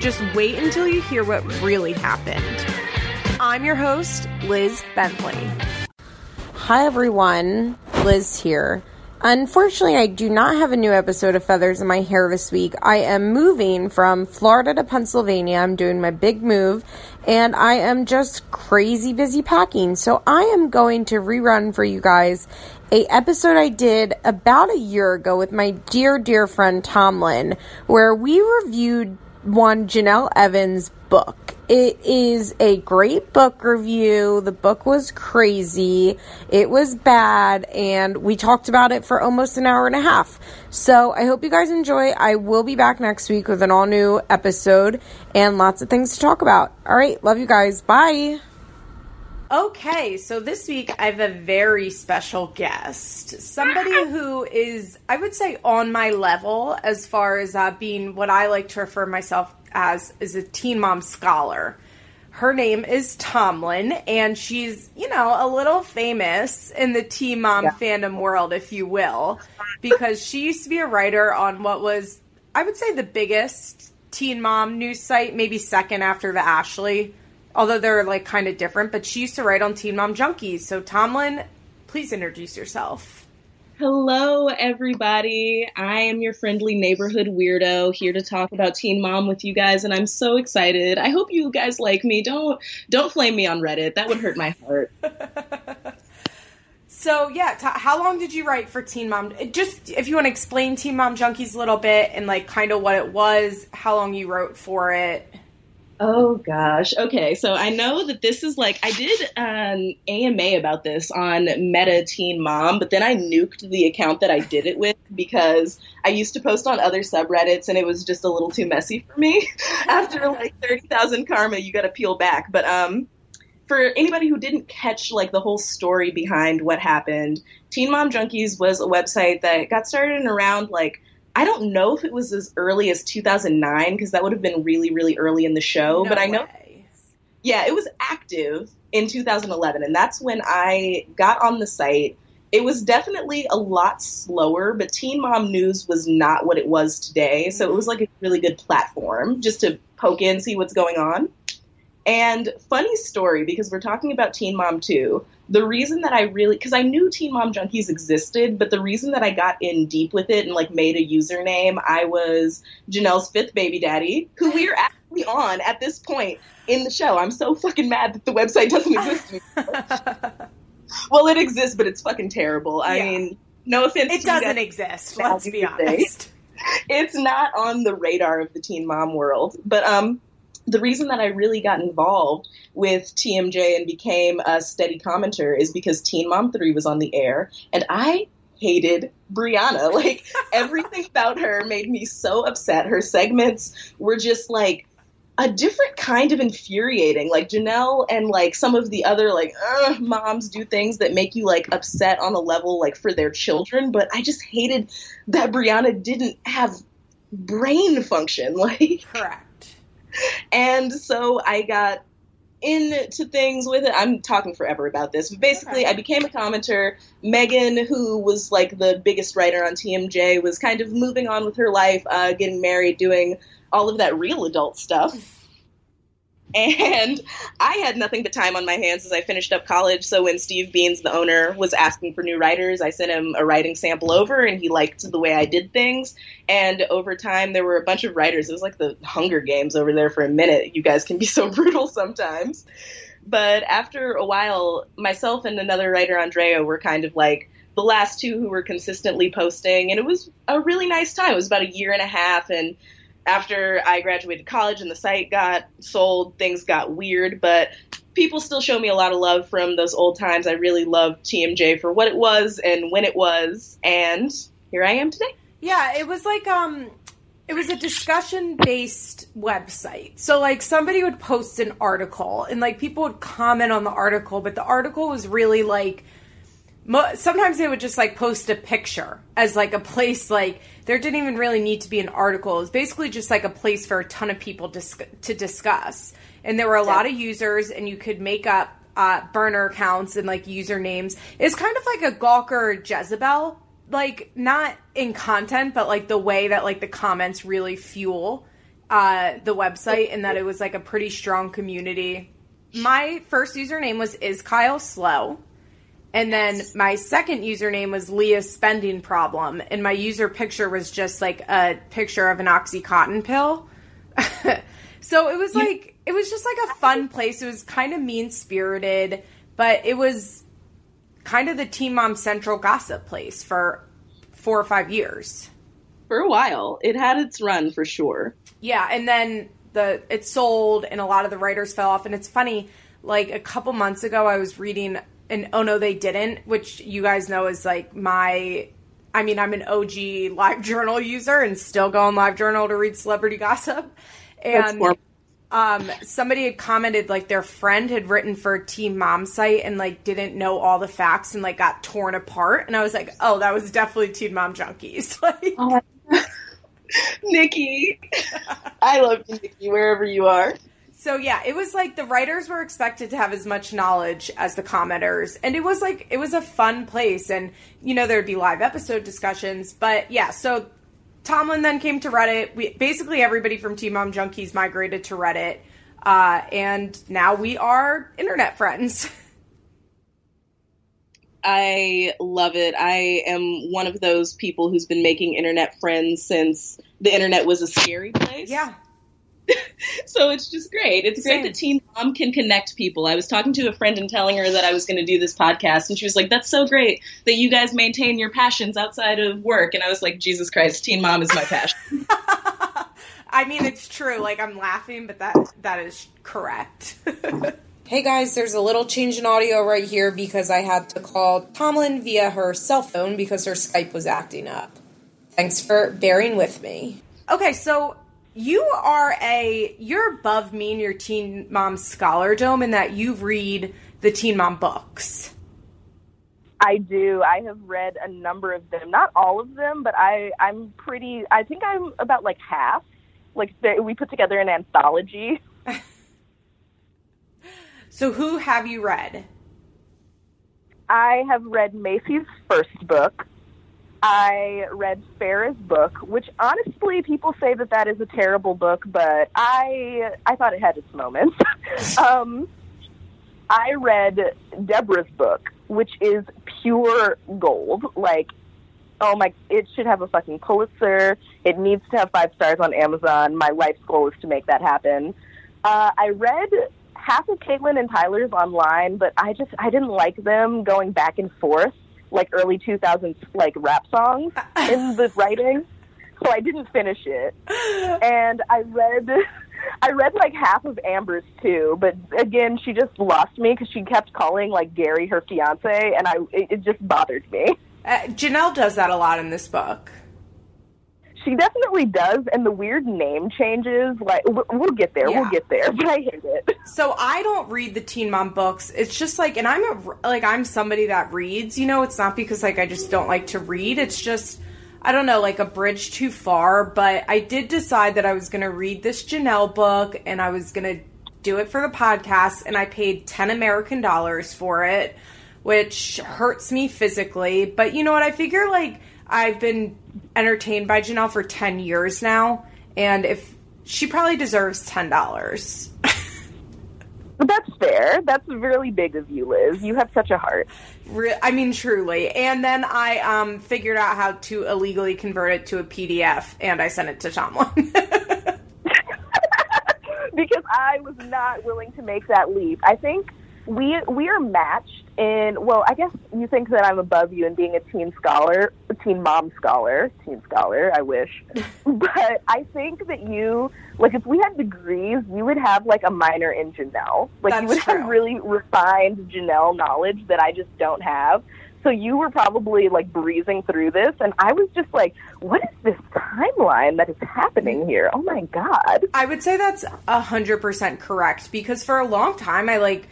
just wait until you hear what really happened. I'm your host, Liz Bentley. Hi, everyone. Liz here. Unfortunately, I do not have a new episode of Feathers in My Hair this week. I am moving from Florida to Pennsylvania. I'm doing my big move, and I am just crazy busy packing. So I am going to rerun for you guys a episode I did about a year ago with my dear, dear friend Tomlin, where we reviewed one Jenelle Evans book. It is a great book review. The book was crazy. It was bad, and we talked about it for almost an hour and a half. So I hope you guys enjoy. I will be back next week with an all new episode and lots of things to talk about. All right, love you guys. Bye. Okay, so this week I have a very special guest. Somebody who is, I would say, on my level as far as uh, being what I like to refer myself as is a teen mom scholar. Her name is Tomlin, and she's, you know, a little famous in the teen mom yeah. fandom world, if you will, because she used to be a writer on what was, I would say, the biggest teen mom news site, maybe second after the Ashley although they're like kind of different. But she used to write on Teen Mom Junkies. So Tomlin, please introduce yourself. Hello, everybody. I am your friendly neighborhood weirdo here to talk about Teen Mom with you guys, and I'm so excited. I hope you guys like me. Don't don't flame me on Reddit. That would hurt my heart. so yeah, t- how long did you write for Teen Mom? Uh, just if you want to explain Teen Mom Junkies a little bit and like kind of what it was, how long you wrote for it. Oh gosh. Okay, so I know that this is like I did an AMA about this on Meta Teen Mom, but then I nuked the account that I did it with because I used to post on other subreddits and it was just a little too messy for me. After like thirty thousand karma, you got to peel back. But um, for anybody who didn't catch like the whole story behind what happened, Teen Mom Junkies was a website that got started in around like I don't know if it was as early as 2009 because that would have been really, really early in the show. No but I know, way. yeah, it was active in 2011, and that's when I got on the site. It was definitely a lot slower, but Teen Mom News was not what it was today. So it was like a really good platform just to poke in, see what's going on. And funny story because we're talking about Teen Mom 2 the reason that I really, because I knew Teen Mom Junkies existed, but the reason that I got in deep with it and like made a username, I was Jenelle's fifth baby daddy, who we are actually on at this point in the show. I'm so fucking mad that the website doesn't exist well, it exists, but it's fucking terrible. I mean, no offense. It doesn't exist. Let's be honest. It's not on the radar of the teen mom world, but um the reason that I really got involved with TMJ and became a steady commenter is because Teen Mom 3 was on the air and I hated Briana. Like everything about her made me so upset. Her segments were just like a different kind of infuriating. Like Jenelle and like some of the other like moms do things that make you like upset on a level like for their children, but I just hated that Briana didn't have brain function. Like correct and so I got into things with it. I'm talking forever about this, but basically, okay. I became a commenter. Megan, who was like the biggest writer on TMJ, was kind of moving on with her life, uh, getting married, doing all of that real adult stuff. And I had nothing but time on my hands as I finished up college. So when Steve Beans, the owner, was asking for new writers, I sent him a writing sample over and he liked the way I did things. And over time, there were a bunch of writers. It was like the Hunger Games over there for a minute. You guys can be so brutal sometimes. But after a while, myself and another writer, Andrea, were kind of like, the last two who were consistently posting, and it was a really nice time. It was about a year and a half, and after I graduated college and the site got sold, things got weird, but people still show me a lot of love from those old times. I really love TMJ for what it was and when it was, and here I am today. Yeah, it was like um it was a discussion based website. So like somebody would post an article and like people would comment on the article, but the article was really like mo- sometimes they would just like post a picture as like a place like there didn't even really need to be an article. It was basically just like a place for a ton of people dis- to discuss. And there were a yeah. lot of users and you could make up uh, burner accounts and like usernames. It's kind of like a Gawker Jezebel like not in content, but like the way that like the comments really fuel uh, the website, and that it was like a pretty strong community. My first username was is Kyle Slow. And then my second username was Leah's spending problem, and my user picture was just like a picture of an OxyContin pill. so it was like it was just like a fun place. It was kind of mean spirited, but it was kind of the Teen Mom Central gossip place for four or five years. For a while, it had its run for sure. Yeah, and then the it sold, and a lot of the writers fell off. And it's funny, like a couple months ago, I was reading an Oh No They Didn't, which you guys know is like my. I mean, I'm an OG Live Journal user and still go on Live Journal to read celebrity gossip. And um, somebody had commented like their friend had written for a Teen Mom site and like didn't know all the facts and like got torn apart. And I was like, oh, that was definitely Teen Mom Junkies. like, oh, Nikki, I love you, Nikki, wherever you are. So yeah, it was like the writers were expected to have as much knowledge as the commenters, and it was like it was a fun place, and you know there'd be live episode discussions. But yeah, so Tomlin then came to Reddit. We, basically, everybody from Teen Mom Junkies migrated to Reddit, uh, and now we are internet friends. I love it. I am one of those people who's been making internet friends since the internet was a scary place. Yeah. so it's just great. It's Same. great that Teen Mom can connect people. I was talking to a friend and telling her that I was going to do this podcast, and she was like, "That's so great that you guys maintain your passions outside of work." And I was like, "Jesus Christ, Teen Mom is my passion." I mean, it's true. Like I'm laughing, but that that is correct. hey guys, there's a little change in audio right here because I had to call Tomlin via her cell phone because her Skype was acting up. Thanks for bearing with me. Okay, so you are a you're above me in your teen mom scholardom in that you read the teen mom books. I do. I have read a number of them. Not all of them but i i'm pretty i think i'm about like half. Like we put together an anthology. So who have you read? I have read maci's first book I read Farrah's book, which honestly people say that that is a terrible book, but I I thought it had its moments. um, I read Deborah's book, which is pure gold. Like, oh my, it should have a fucking Pulitzer. It needs to have five stars on Amazon. My life's goal is to make that happen. Uh, I read half of Catelynn and Tyler's online, but I just I didn't like them going back and forth like early 2000s like rap songs in the writing. So I didn't finish it. And I read I read like half of Amber's too, but again, she just lost me because she kept calling like Gary her fiance, and I it, it just bothered me. Uh, Jenelle does that a lot in this book. She definitely does, and the weird name changes. Like we'll get there, yeah. we'll get there. But I hate it. So I don't read the Teen Mom books. It's just like, and I'm a like I'm somebody that reads. You know, it's not because like I just don't like to read. It's just I don't know, like a bridge too far. But I did decide that I was going to read this Jenelle book, and I was going to do it for the podcast, and I paid ten American dollars for it, which hurts me physically. But you know what? I figure like I've been entertained by Jenelle for 10 years now, and if she probably deserves $10. That's fair. That's really big of you, Liz. You have such a heart. I mean, truly. And then I um, figured out how to illegally convert it to a PDF, and I sent it to Tomlin. because I was not willing to make that leap. I think we we are matched in well i guess you think that i'm above you in being a teen scholar a teen mom scholar teen scholar i wish but i think that you like if we had degrees you would have like a minor in jenelle like That's you would true. have really refined jenelle knowledge that i just don't have So you were probably like breezing through this, and I was just like, "What is this timeline that is happening here? Oh my god!" I would say that's a hundred percent correct because for a long time I like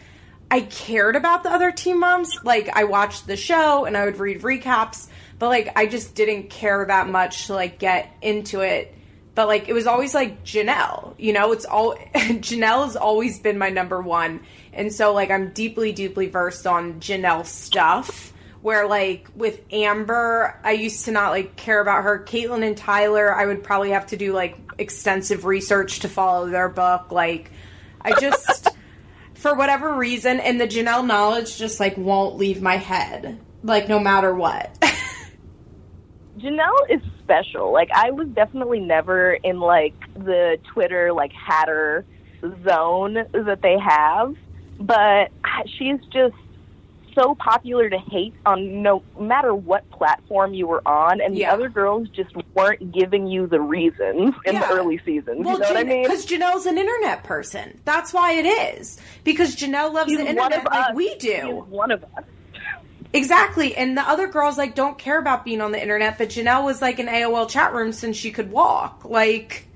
I cared about the other teen Moms. Like I watched the show and I would read recaps, but like I just didn't care that much to like get into it. But like it was always like Jenelle, you know, it's all Jenelle has always been my number one. And so like I'm deeply, deeply versed on Jenelle stuff. Where like with Amber, I used to not like care about her. Catelynn and Tyler, I would probably have to do like extensive research to follow their book. Like I just for whatever reason, and the Jenelle knowledge just like won't leave my head, like no matter what. Jenelle is special. Like I was definitely never in like the Twitter like hatter zone that they have, but she's just so popular to hate on no matter what platform you were on, and Yeah. the other girls just weren't giving you the reasons in Yeah. the early seasons. well, you know what I mean? Because Jenelle's an internet person. That's why it is. Because Jenelle loves She's the internet like us. we She's do. one of us. Exactly. And the other girls like don't care about being on the internet, but Jenelle was like in AOL chat room since she could walk. Like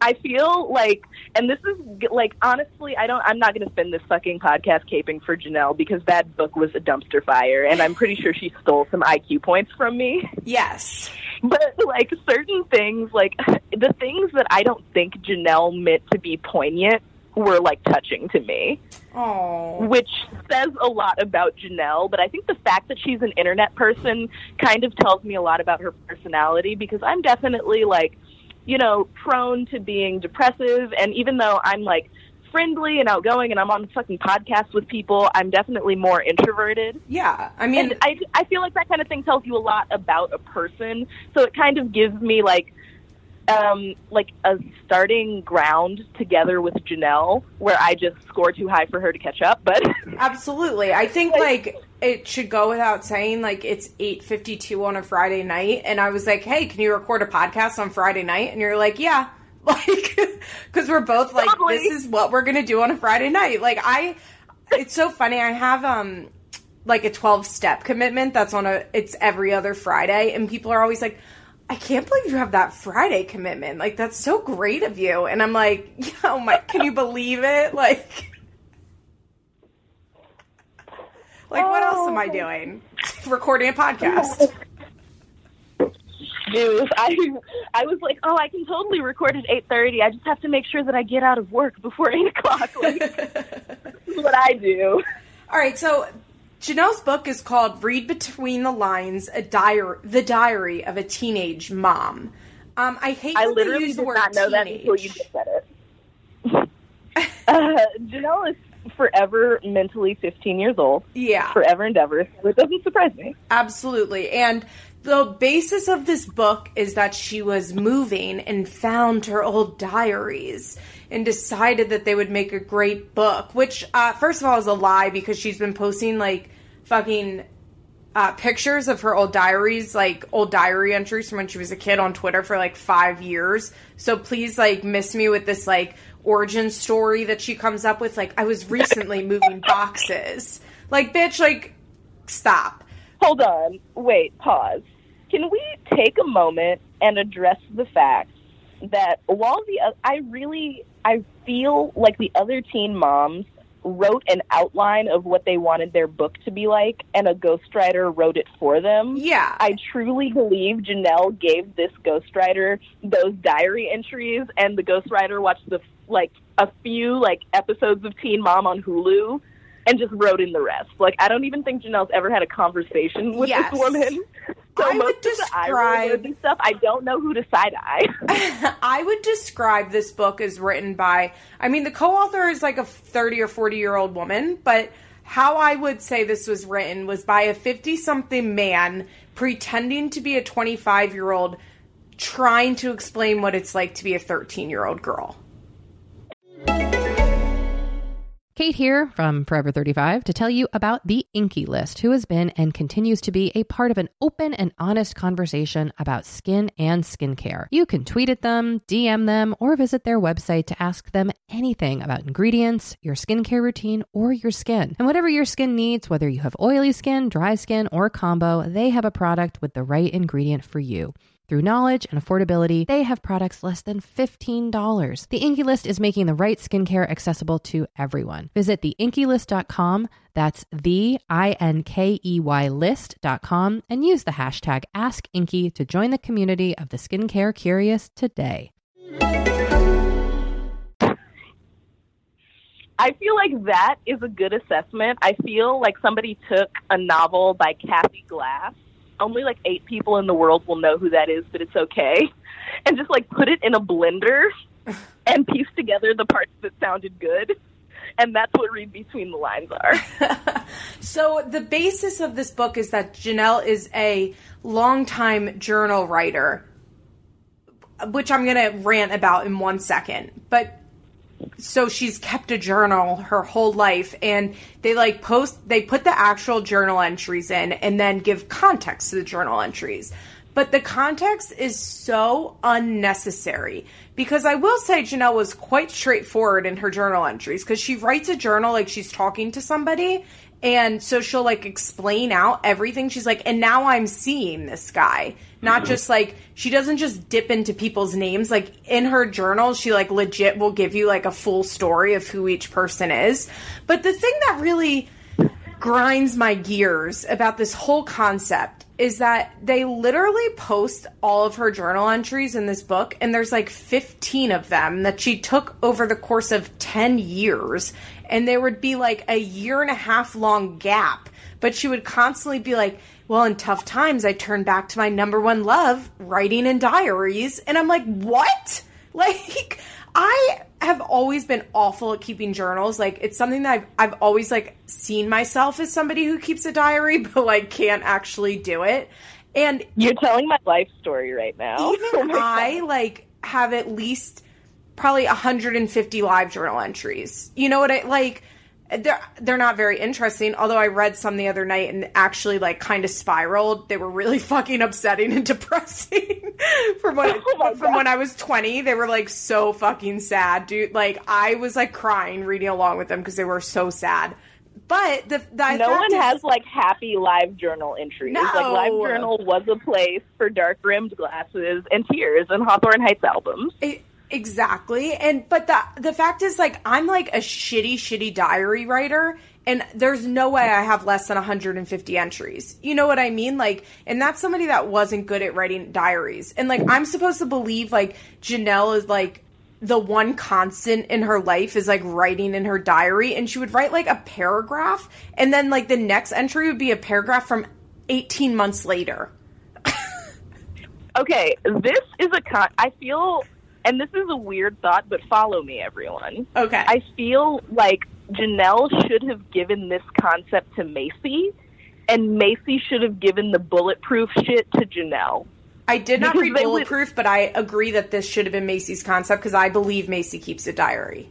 I feel like, and this is like honestly, I don't. I'm not going to spend this fucking podcast caping for Jenelle because that book was a dumpster fire, and I'm pretty sure she stole some IQ points from me. yes. But like certain things, like the things that I don't think Jenelle meant to be poignant were like touching to me, Oh. which says a lot about Jenelle. But I think the fact that she's an internet person kind of tells me a lot about her personality because I'm definitely like, you know, prone to being depressive. And even though I'm like friendly and outgoing and I'm on fucking podcasts with people, I'm definitely more introverted. Yeah. I mean And I, I feel like that kind of thing tells you a lot about a person. So it kind of gives me like, um, like a starting ground together with Jenelle, where I just score too high for her to catch up. But Absolutely. I think like it should go without saying like it's 8:52 on a Friday night and I was like, "Hey, can you record a podcast on Friday night?" And you're like, "Yeah." Like cuz we're both like Totally. this is what we're going to do on a Friday night. Like I it's so funny. I have um like a 12 step commitment that's on a it's every other Friday and people are always like I can't believe you have that Friday commitment. Like that's so great of you. And I'm like, yeah, oh my, can you believe it? Like Like what else am I doing? Recording a podcast. dude, I I was like, oh, I can totally record at eight thirty. I just have to make sure that I get out of work before eight o'clock. Like, this is what I do. All right, so Jenelle's book is called "Read Between the Lines: A Diary, the Diary of a Teenage Mom." Um, I hate I literally use did the word not know that until you just said it. uh, Jenelle is forever mentally 15 years old, yeah, forever and ever. So it doesn't surprise me. absolutely. And the basis of this book is that she was moving and found her old diaries and decided that they would make a great book. Which, uh, first of all, is a lie because she's been posting like fucking uh, pictures of her old diaries, like old diary entries from when she was a kid on Twitter for like five years. So please, like, miss me with this like origin story that she comes up with. Like, I was recently moving boxes. Like, bitch, like, stop. Hold on. Wait, pause. Can we take a moment and address the fact that while the oth- I really I feel like the other teen moms wrote an outline of what they wanted their book to be like and a ghostwriter wrote it for them. Yeah. I truly believe Jenelle gave this ghostwriter those diary entries and the ghostwriter watched the like a few like episodes of Teen Mom on Hulu and just wrote in the rest. Like I don't even think Jenelle's ever had a conversation with Yes. this woman. So I would of the eye describe- worthy stuff, I don't know who to side eye. I would describe this book as written by, I mean, the co author is like a 30 or 40 year old woman, but how I would say this was written was by a 50 something man pretending to be a 25 year old trying to explain what it's like to be a 13 year old girl. Kate here from Forever 35 to tell you about the INKEY List, who has been and continues to be a part of an open and honest conversation about skin and skincare. You can tweet at them, DM them, or visit their website to ask them anything about ingredients, your skincare routine, or your skin. And whatever your skin needs, whether you have oily skin, dry skin, or combo, they have a product with the right ingredient for you. Through knowledge and affordability, they have products less than $15. The INKEY List is making the right skincare accessible to everyone. Visit theinkeylist.com, that's the I-N-K-E-Y list.com, and use the hashtag AskInky to join the community of the skincare curious today. I feel like that is a good assessment. I feel like somebody took a novel by Cathy Glass only like eight people in the world will know who that is, but it's okay. And just like put it in a blender and piece together the parts that sounded good. And that's what read between the lines are. so the basis of this book is that Jenelle is a longtime journal writer, which I'm going to rant about in one second. But so she's kept a journal her whole life and they like post they put the actual journal entries in and then give context to the journal entries but the context is so unnecessary because I will say Jenelle was quite straightforward in her journal entries because she writes a journal like she's talking to somebody and so she'll like explain out everything. She's like, and now I'm seeing this guy. Not mm-hmm. just like, she doesn't just dip into people's names. Like in her journal, she like legit will give you like a full story of who each person is. But the thing that really grinds my gears about this whole concept is that they literally post all of her journal entries in this book, and there's like 15 of them that she took over the course of 10 years and there would be like a year and a half long gap. But she would constantly be like, well, in tough times, I turn back to my number one love, writing in diaries. And I'm like, what? Like, I have always been awful at keeping journals. Like, it's something that I've, I've always like seen myself as somebody who keeps a diary, but like can't actually do it. And you're telling my life story right now. Even oh I like have at least probably 150 live journal entries. You know what I like? They're they're not very interesting. Although I read some the other night and actually like kind of spiraled. They were really fucking upsetting and depressing. Oh from when oh from when I was 20, they were like so fucking sad, dude. Like I was like crying reading along with them because they were so sad. But the, the no one is, has like happy live journal entries. No. Like live journal was a place for dark rimmed glasses and tears and Hawthorne Heights albums. It, Exactly. And but the the fact is like I'm like a shitty shitty diary writer and there's no way I have less than 150 entries. You know what I mean? Like and that's somebody that wasn't good at writing diaries. And like I'm supposed to believe like Jenelle is like the one constant in her life is like writing in her diary and she would write like a paragraph and then like the next entry would be a paragraph from 18 months later. okay, this is a con I feel and this is a weird thought, but follow me, everyone. Okay. I feel like Jenelle should have given this concept to Maci, and Maci should have given the bulletproof shit to Jenelle. I did not because read Bulletproof, would... but I agree that this should have been Maci's concept because I believe Maci keeps a diary.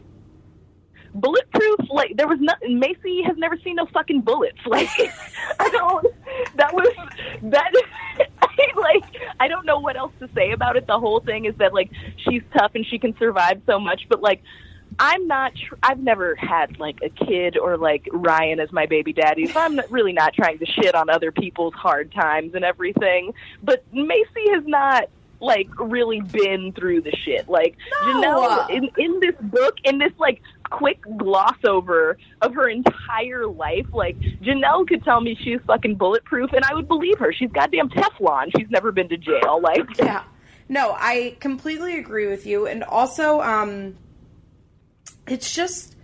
Bulletproof, like there was nothing. Maci has never seen no fucking bullets. Like I don't. That was that. I, like I don't know what else to say about it. The whole thing is that like she's tough and she can survive so much, but like I'm not. Tr- I've never had like a kid or like Ryan as my baby daddy, so I'm not, really not trying to shit on other people's hard times and everything. But Maci has not like really been through the shit. Like no. Jenelle in in this book, in this like quick gloss over of her entire life. Like Jenelle could tell me she's fucking bulletproof, and I would believe her. She's goddamn Teflon. She's never been to jail. Like yeah, no, I completely agree with you. And also, um, it's just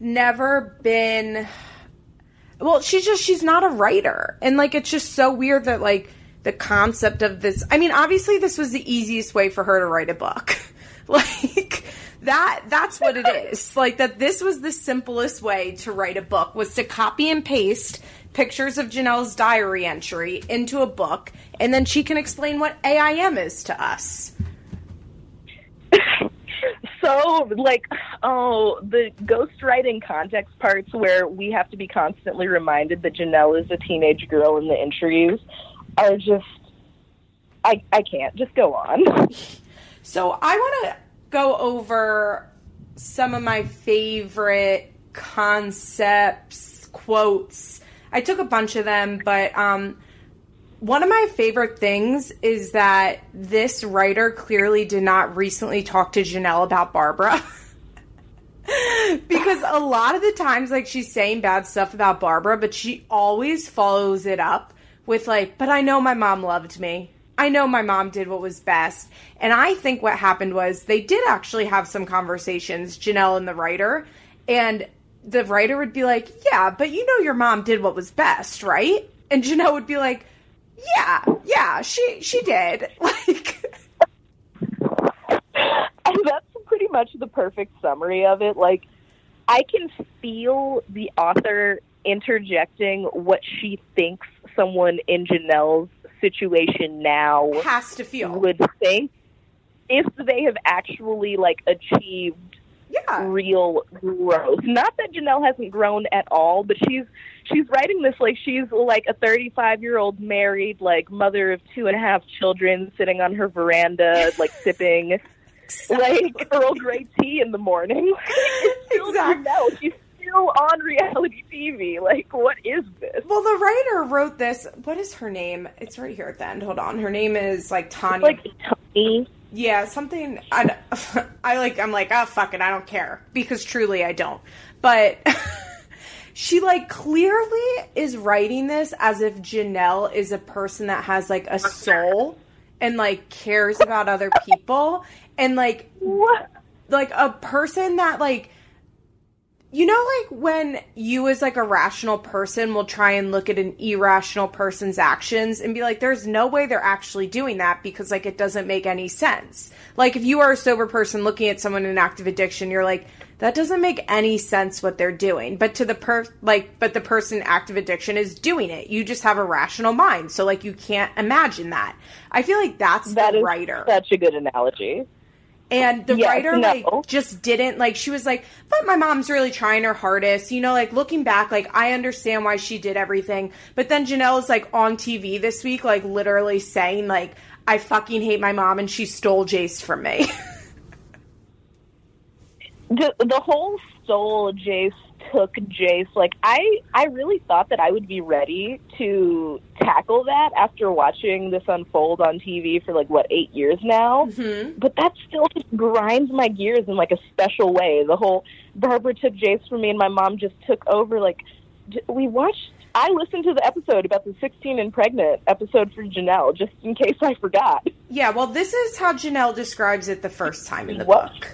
never been. Well, she's just she's not a writer, and like it's just so weird that like the concept of this. I mean, obviously, this was the easiest way for her to write a book. like that that's what it is. Like that this was the simplest way to write a book was to copy and paste pictures of Jenelle's diary entry into a book and then she can explain what AIM is to us. so like Oh, the ghostwriting context parts where we have to be constantly reminded that Jenelle is a teenage girl in the entries are just I I can't. Just go on. So I want to go over some of my favorite concepts, quotes. I took a bunch of them, but um, one of my favorite things is that this writer clearly did not recently talk to Jenelle about Barbara. because a lot of the times, like, she's saying bad stuff about Barbara, but she always follows it up with, like, but I know my mom loved me. I know my mom did what was best. And I think what happened was they did actually have some conversations, Jenelle and the writer. And the writer would be like, Yeah, but you know your mom did what was best, right? And Jenelle would be like, Yeah, yeah, she she did. Like And that's pretty much the perfect summary of it. Like I can feel the author interjecting what she thinks someone in Jenelle's situation now has to feel would think if they have actually like achieved yeah. real growth. Not that Jenelle hasn't grown at all, but she's she's writing this like she's like a 35 year old married like mother of two and a half children sitting on her veranda like sipping like Earl Grey tea in the morning. exactly. No, she's still on reality TV. Like, what is this? Well, the writer wrote this. What is her name? It's right here at the end. Hold on. Her name is like Tanya. Like Tony. Yeah, something. I, I like. I'm like, oh fuck it. I don't care because truly I don't. But she like clearly is writing this as if Jenelle is a person that has like a soul and like cares about other people and like what like a person that like you know like when you as like a rational person will try and look at an irrational person's actions and be like there's no way they're actually doing that because like it doesn't make any sense. Like if you are a sober person looking at someone in active addiction you're like that doesn't make any sense what they're doing. But to the per like but the person in active addiction is doing it. You just have a rational mind. So like you can't imagine that. I feel like that's that the writer. Such a good analogy. And the Yes, writer no. like just didn't like she was like but my mom's really trying her hardest. You know like looking back like i understand why she did everything. But then jenelle is like on tv this week like literally saying like i fucking hate my mom and she stole jace from me. The the whole stole Jace took Jace like I I really thought that I would be ready to tackle that after watching this unfold on TV for like what eight years now. Mhm. But that still just grinds my gears in like a special way. The whole Barbara took Jace from me and my mom just took over. Like we watched. I listened to the episode about the 16 and pregnant episode for Jenelle, just in case I forgot. yeah well this is how jenelle describes it the first time in the What? book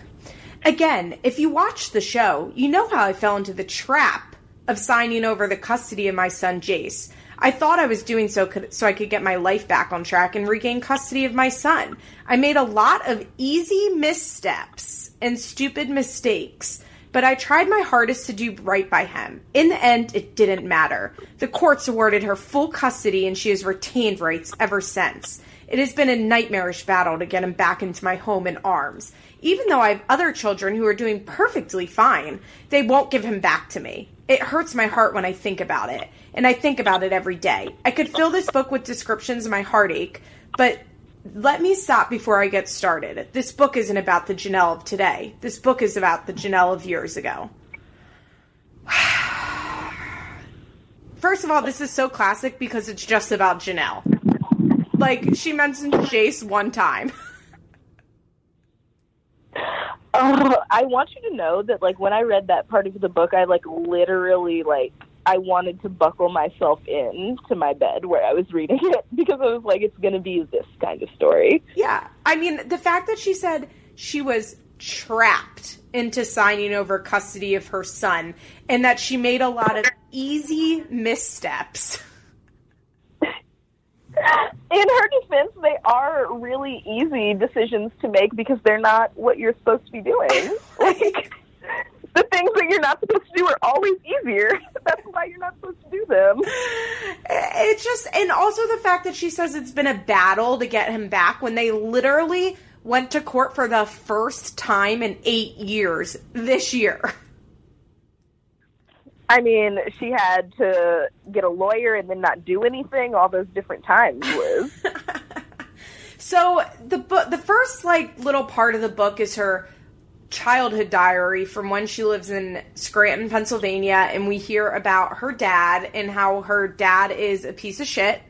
again if you watch the show you know how i fell into the trap of signing over the custody of my son jace I thought I was doing so could, so I could get my life back on track and regain custody of my son. I made a lot of easy missteps and stupid mistakes, but I tried my hardest to do right by him. In the end, it didn't matter. The courts awarded her full custody and she has retained rights ever since. It has been a nightmarish battle to get him back into my home and arms. Even though I have other children who are doing perfectly fine, they won't give him back to me. It hurts my heart when I think about it, and I think about it every day. I could fill this book with descriptions of my heartache, but let me stop before I get started. This book isn't about the Jenelle of today. This book is about the Jenelle of years ago. First of all, this is so classic because it's just about Jenelle. Like, she mentioned Jace one time. Uh, I want you to know that, like, when I read that part of the book, I like literally like I wanted to buckle myself in to my bed where I was reading it because I was like, it's going to be this kind of story. Yeah. I mean, the fact that she said she was trapped into signing over custody of her son and that she made a lot of easy missteps. In her defense, they are really easy decisions to make because they're not what you're supposed to be doing. Like the things that you're not supposed to do are always easier. That's why you're not supposed to do them. It's just, and also the fact that she says it's been a battle to get him back when they literally went to court for the first time in eight years this year. I mean, she had to get a lawyer and then not do anything all those different times, Liz. so the book, the first like little part of the book is her childhood diary from when she lives in Scranton, Pennsylvania, and we hear about her dad and how her dad is a piece of shit.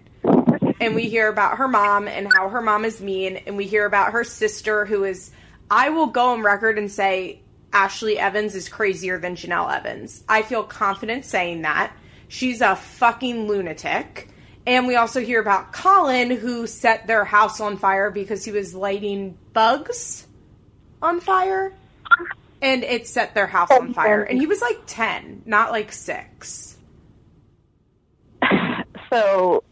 And we hear about her mom and how her mom is mean, and we hear about her sister who is I will go on record and say Ashley Evans is crazier than Jenelle Evans. I feel confident saying that. She's a fucking lunatic. And we also hear about Colin, who set their house on fire because he was lighting bugs on fire. And it set their house on fire. And he was like 10, not like 6. So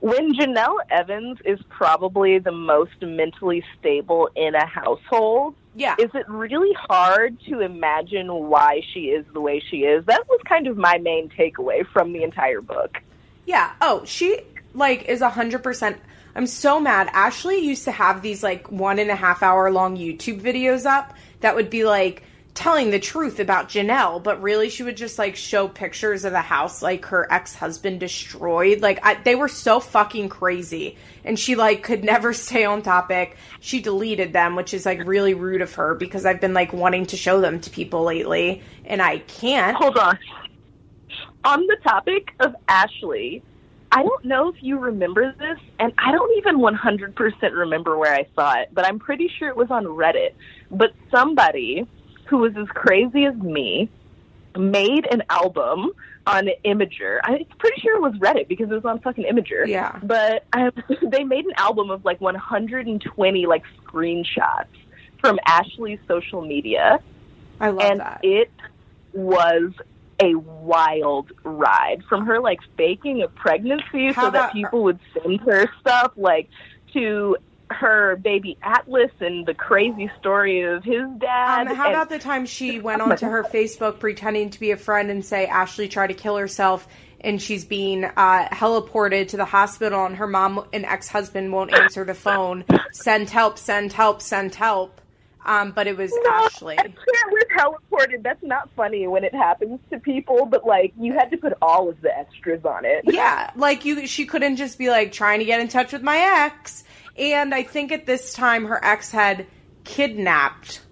when Jenelle Evans is probably the most mentally stable in a household, yeah. is it really hard to imagine why she is the way she is? That was kind of my main takeaway from the entire book. Yeah. Oh, she like is a hundred percent. I'm so mad. Ashley used to have these like one and a half hour long YouTube videos up that would be like telling the truth about Jenelle, but really she would just like show pictures of the house like her ex husband destroyed. Like I, they were so fucking crazy, and she like could never stay on topic. She deleted them, which is like really rude of her because I've been like wanting to show them to people lately, and I can't. Hold on. On the topic of Ashley, I don't know if you remember this, and I don't even 100% remember where I saw it, but I'm pretty sure it was on Reddit. But somebody who was as crazy as me, made an album on Imgur. I'm pretty sure it was Reddit because it was on fucking Imgur. Yeah. But um, they made an album of like 120 like screenshots from Ashley's social media. I love and that. it was a wild ride from her like faking a pregnancy How so that about- people would send her stuff like to her baby Atlas and the crazy story of his dad. Um, how and- about the time she went onto her Facebook pretending to be a friend and say Ashley tried to kill herself and she's being uh, heliported to the hospital and her mom and ex husband won't answer the phone. Send help, send help, send help. Um, but it was No, Ashley. I can't with teleported. That's not funny when it happens to people, but like you had to put all of the extras on it. Yeah, like you, she couldn't just be like trying to get in touch with my ex. And I think at this time her ex had kidnapped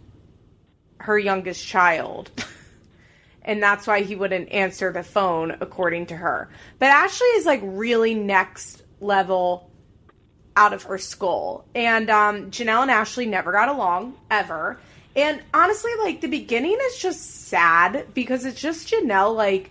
her youngest child. and that's why he wouldn't answer the phone, according to her. But Ashley is like really next level out of her skull. And um, Jenelle and Ashley never got along, ever. And honestly, like the beginning is just sad because it's just Jenelle, like,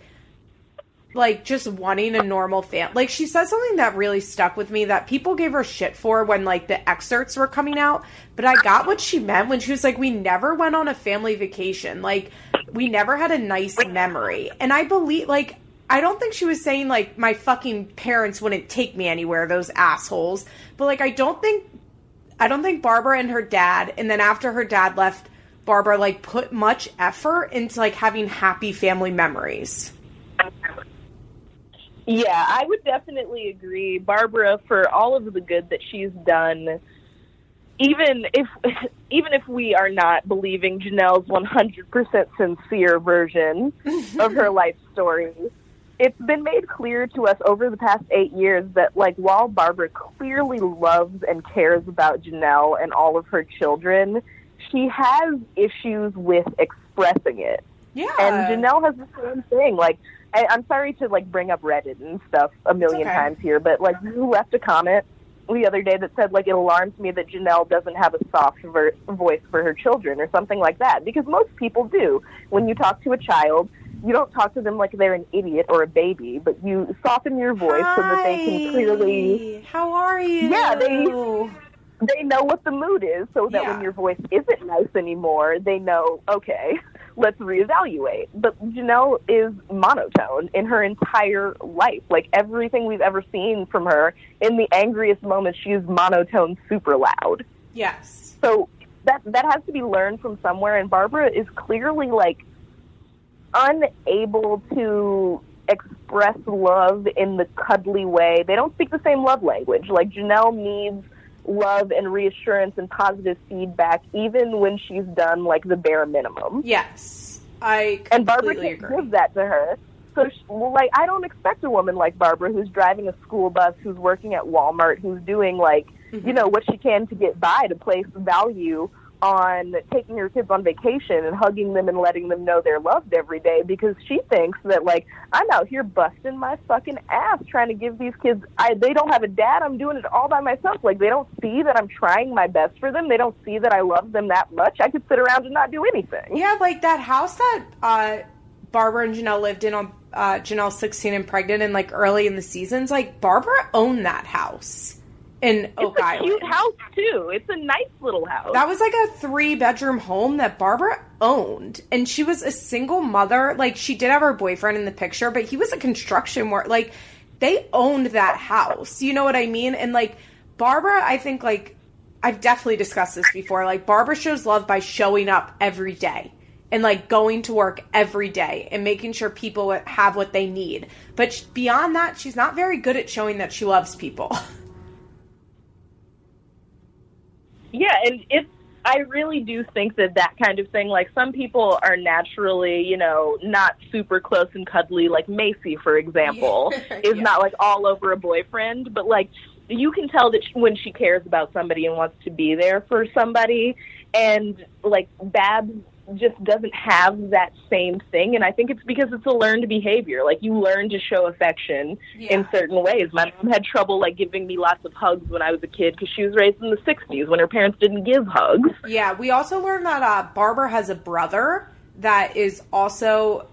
like just wanting a normal fam. Like she said something that really stuck with me that people gave her shit for when like the excerpts were coming out, but I got what she meant when she was like we never went on a family vacation. Like we never had a nice memory. And I believe like I don't think she was saying like my fucking parents wouldn't take me anywhere, those assholes. But like I don't think I don't think Barbara and her dad and then after her dad left Barbara like put much effort into like having happy family memories. Yeah, I would definitely agree. Barbara, for all of the good that she's done, even if even if we are not believing Jenelle's 100% sincere version of her life story, it's been made clear to us over the past eight years that, like, while Barbara clearly loves and cares about Jenelle and all of her children, she has issues with expressing it. Yeah. And Jenelle has the same thing. Like, I, I'm sorry to like bring up Reddit and stuff a million okay. times here, but like you left a comment the other day that said like it alarms me that Jenelle doesn't have a soft ver- voice for her children or something like that because most people do. When you talk to a child, you don't talk to them like they're an idiot or a baby, but you soften your voice so that they can clearly How are you? Yeah, they- they know what the mood is so that Yeah. when your voice isn't nice anymore, they know, okay, let's reevaluate. But Jenelle is monotone in her entire life. Like everything we've ever seen from her, in the angriest moments, she is monotone super loud. Yes. So that that has to be learned from somewhere and Barbara is clearly like unable to express love in the cuddly way. They don't speak the same love language. Like Jenelle needs love and reassurance and positive feedback, even when she's done like the bare minimum. Yes, I and Barbara can't agree. give that to her. So, she, like, I don't expect a woman like Barbara, who's driving a school bus, who's working at Walmart, who's doing like, Mm-hmm. you know, what she can to get by, to place value on taking her kids on vacation and hugging them and letting them know they're loved every day because she thinks that like I'm out here busting my fucking ass trying to give these kids I they don't have a dad. I'm doing it all by myself. Like they don't see that I'm trying my best for them. They don't see that I love them that much. I could sit around and not do anything. Yeah, like that house that uh, Barbara and Jenelle lived in on uh, Jenelle 16 and pregnant and like early in the seasons, like Barbara owned that house in Oak oh, it's a Island. cute house too it's a nice little house That was like a three bedroom home that Barbara owned. And she was a single mother. Like, she did have her boyfriend in the picture, but he was a construction worker. Like, they owned that house. You know what I mean? And like, Barbara, I think, like, I've definitely discussed this before. Like, Barbara shows love by showing up every day and like going to work every day and making sure people have what they need. But beyond that, she's not very good at showing that she loves people. Yeah, and it's I really do think that that kind of thing, like some people are naturally, you know, not super close and cuddly, like Maci, for example, is Yeah. not like all over a boyfriend, but like you can tell that she, when she cares about somebody and wants to be there for somebody, and like Babs just doesn't have that same thing, and I think it's because it's a learned behavior. Like you learn to show affection in certain ways. My mom had trouble like giving me lots of hugs when I was a kid because she was raised in the '60s when her parents didn't give hugs. Yeah, we also learned that uh, Barbara has a brother that is also.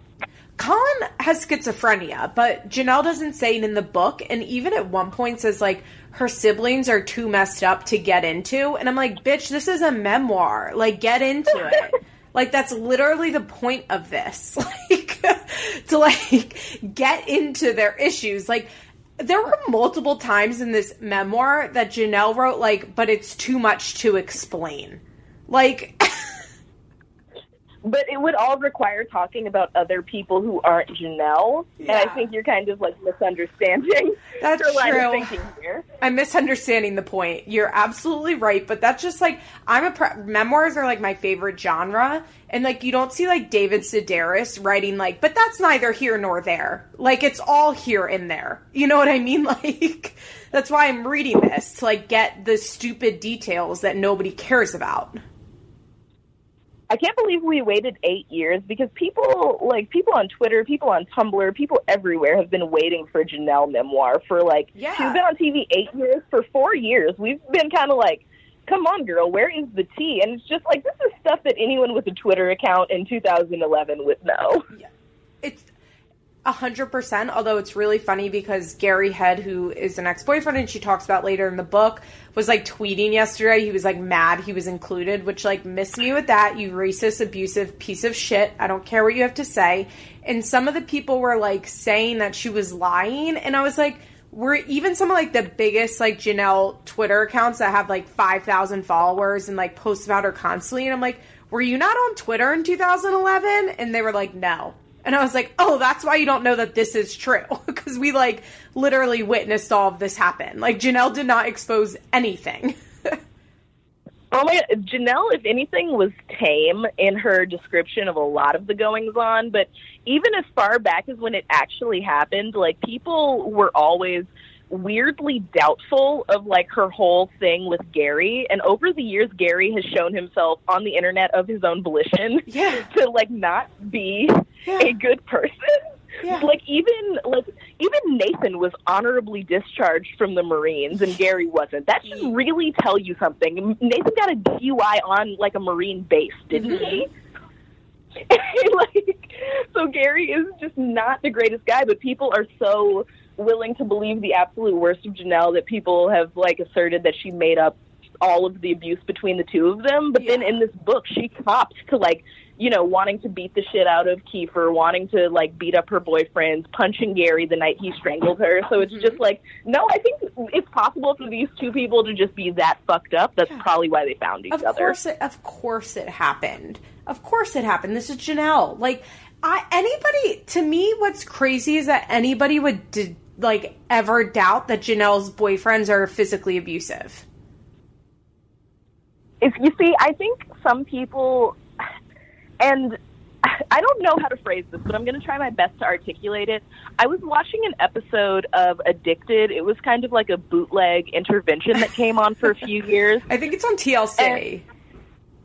Colin has schizophrenia, but Jenelle doesn't say it in the book, and even at one point says like her siblings are too messed up to get into, and I'm like, bitch, this is a memoir. Like, get into it. Like that's literally the point of this. Like to like get into their issues. Like there were multiple times in this memoir that Jenelle wrote like, but it's too much to explain. Like But it would all require talking about other people who aren't Jenelle, and I think you're kind of like misunderstanding That's her line of true. thinking here. I'm misunderstanding the point. You're absolutely right, but that's just like I'm a pre- memoirs are like my favorite genre, and like you don't see like David Sedaris writing like, but that's neither here nor there. Like it's all here and there. You know what I mean? Like that's why I'm reading this to like get the stupid details that nobody cares about. I can't believe we waited eight years because people, like people on Twitter, people on Tumblr, people everywhere have been waiting for Jenelle memoir for like. Yeah. She's been on TV eight years. For four years, we've been kind of like, come on, girl, where is the tea? And it's just like, this is stuff that anyone with a Twitter account in 2011 would know. Yeah. It's hundred percent. Although it's really funny because Gary Head, who is an ex-boyfriend, and she talks about later in the book, was like tweeting yesterday. He was like mad he was included, which like miss me with that. You racist, abusive piece of shit. I don't care what you have to say. And some of the people were like saying that she was lying, and I was like. We're even some of like the biggest like Jenelle Twitter accounts that have like five thousand followers and like post about her constantly, and I'm like, were you not on Twitter in 2011? And they were like, no. And I was like, oh, that's why you don't know that this is true. Because we, like, literally witnessed all of this happen. Like, Jenelle did not expose anything. Oh my god, Jenelle, if anything, was tame in her description of a lot of the goings on, but even as far back as when it actually happened, like people were always weirdly doubtful of like her whole thing with Gary. And over the years Gary has shown himself on the internet of his own volition Yeah. to like not be Yeah. a good person. Yeah. Like even like even Nathan was honorably discharged from the Marines and Gary wasn't. That should mm-hmm. really tell you something. Nathan got a DUI on like a Marine base, didn't mm-hmm. he? like so Gary is just not the greatest guy, but people are so willing to believe the absolute worst of Jenelle that people have like asserted that she made up all of the abuse between the two of them. But then in this book she cops to like you know, wanting to beat the shit out of Kieffer, wanting to like beat up her boyfriends, punching Gary the night he strangled her. So it's mm-hmm. just like, no, I think it's possible for these two people to just be that fucked up. That's probably why they found each Of other. course, it, of course, it happened. Of course, it happened. This is Jenelle. Like, I anybody to me, what's crazy is that anybody would d- like ever doubt that Jenelle's boyfriends are physically abusive. if you see, I think some people, and I don't know how to phrase this, but I'm going to try my best to articulate it. I was watching an episode of Addicted. It was kind of like a bootleg intervention that came on for a few years. I think it's on TLC.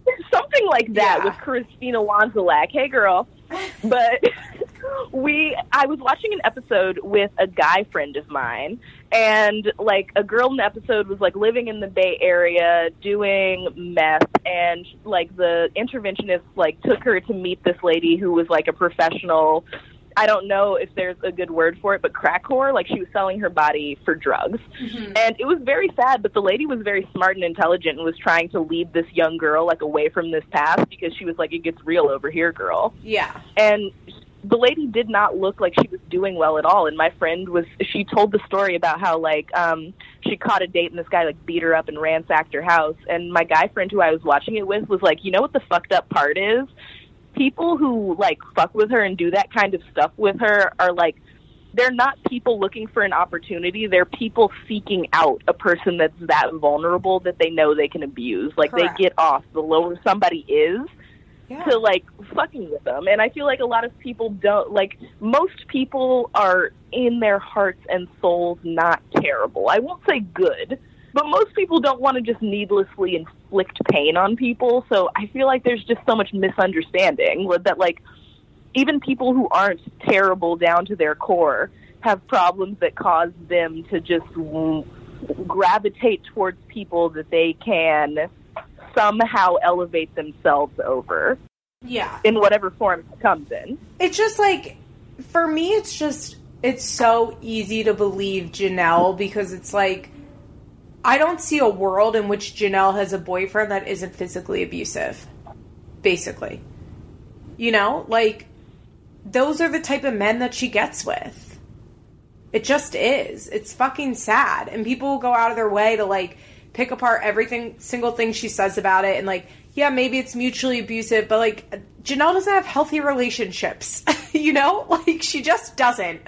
And something like that Yeah. with Kristina Wandzilak. Hey, girl. But we, I was watching an episode with a guy friend of mine, and like a girl in the episode was like living in the Bay Area doing meth, and like the interventionist like took her to meet this lady who was like a professional. I don't know if there's a good word for it, but crack whore. Like she was selling her body for drugs. Mm-hmm. And it was very sad, but the lady was very smart and intelligent and was trying to lead this young girl like away from this path because she was like, it gets real over here, girl. Yeah. And the lady did not look like she was doing well at all. And my friend was, she told the story about how like, um, she caught a date and this guy like beat her up and ransacked her house. And my guy friend who I was watching it with was like, you know what the fucked up part is? People who like fuck with her and do that kind of stuff with her are like, they're not people looking for an opportunity. They're people seeking out a person that's that vulnerable that they know they can abuse. Like Correct. they get off the lower somebody is Yeah. to like fucking with them. And I feel like a lot of people don't like most people are in their hearts and souls not terrible. I won't say good, but most people don't want to just needlessly inflict pain on people. So I feel like there's just so much misunderstanding that like even people who aren't terrible down to their core have problems that cause them to just gravitate towards people that they can somehow elevate themselves over yeah. in whatever form it comes in. It's just like for me it's just it's so easy to believe Jenelle because it's like I don't see a world in which Jenelle has a boyfriend that isn't physically abusive. Basically. You know, like those are the type of men that she gets with. It just is. It's fucking sad. And people will go out of their way to like pick apart everything single thing she says about it and like, yeah, maybe it's mutually abusive, but like Jenelle doesn't have healthy relationships. you know? Like she just doesn't.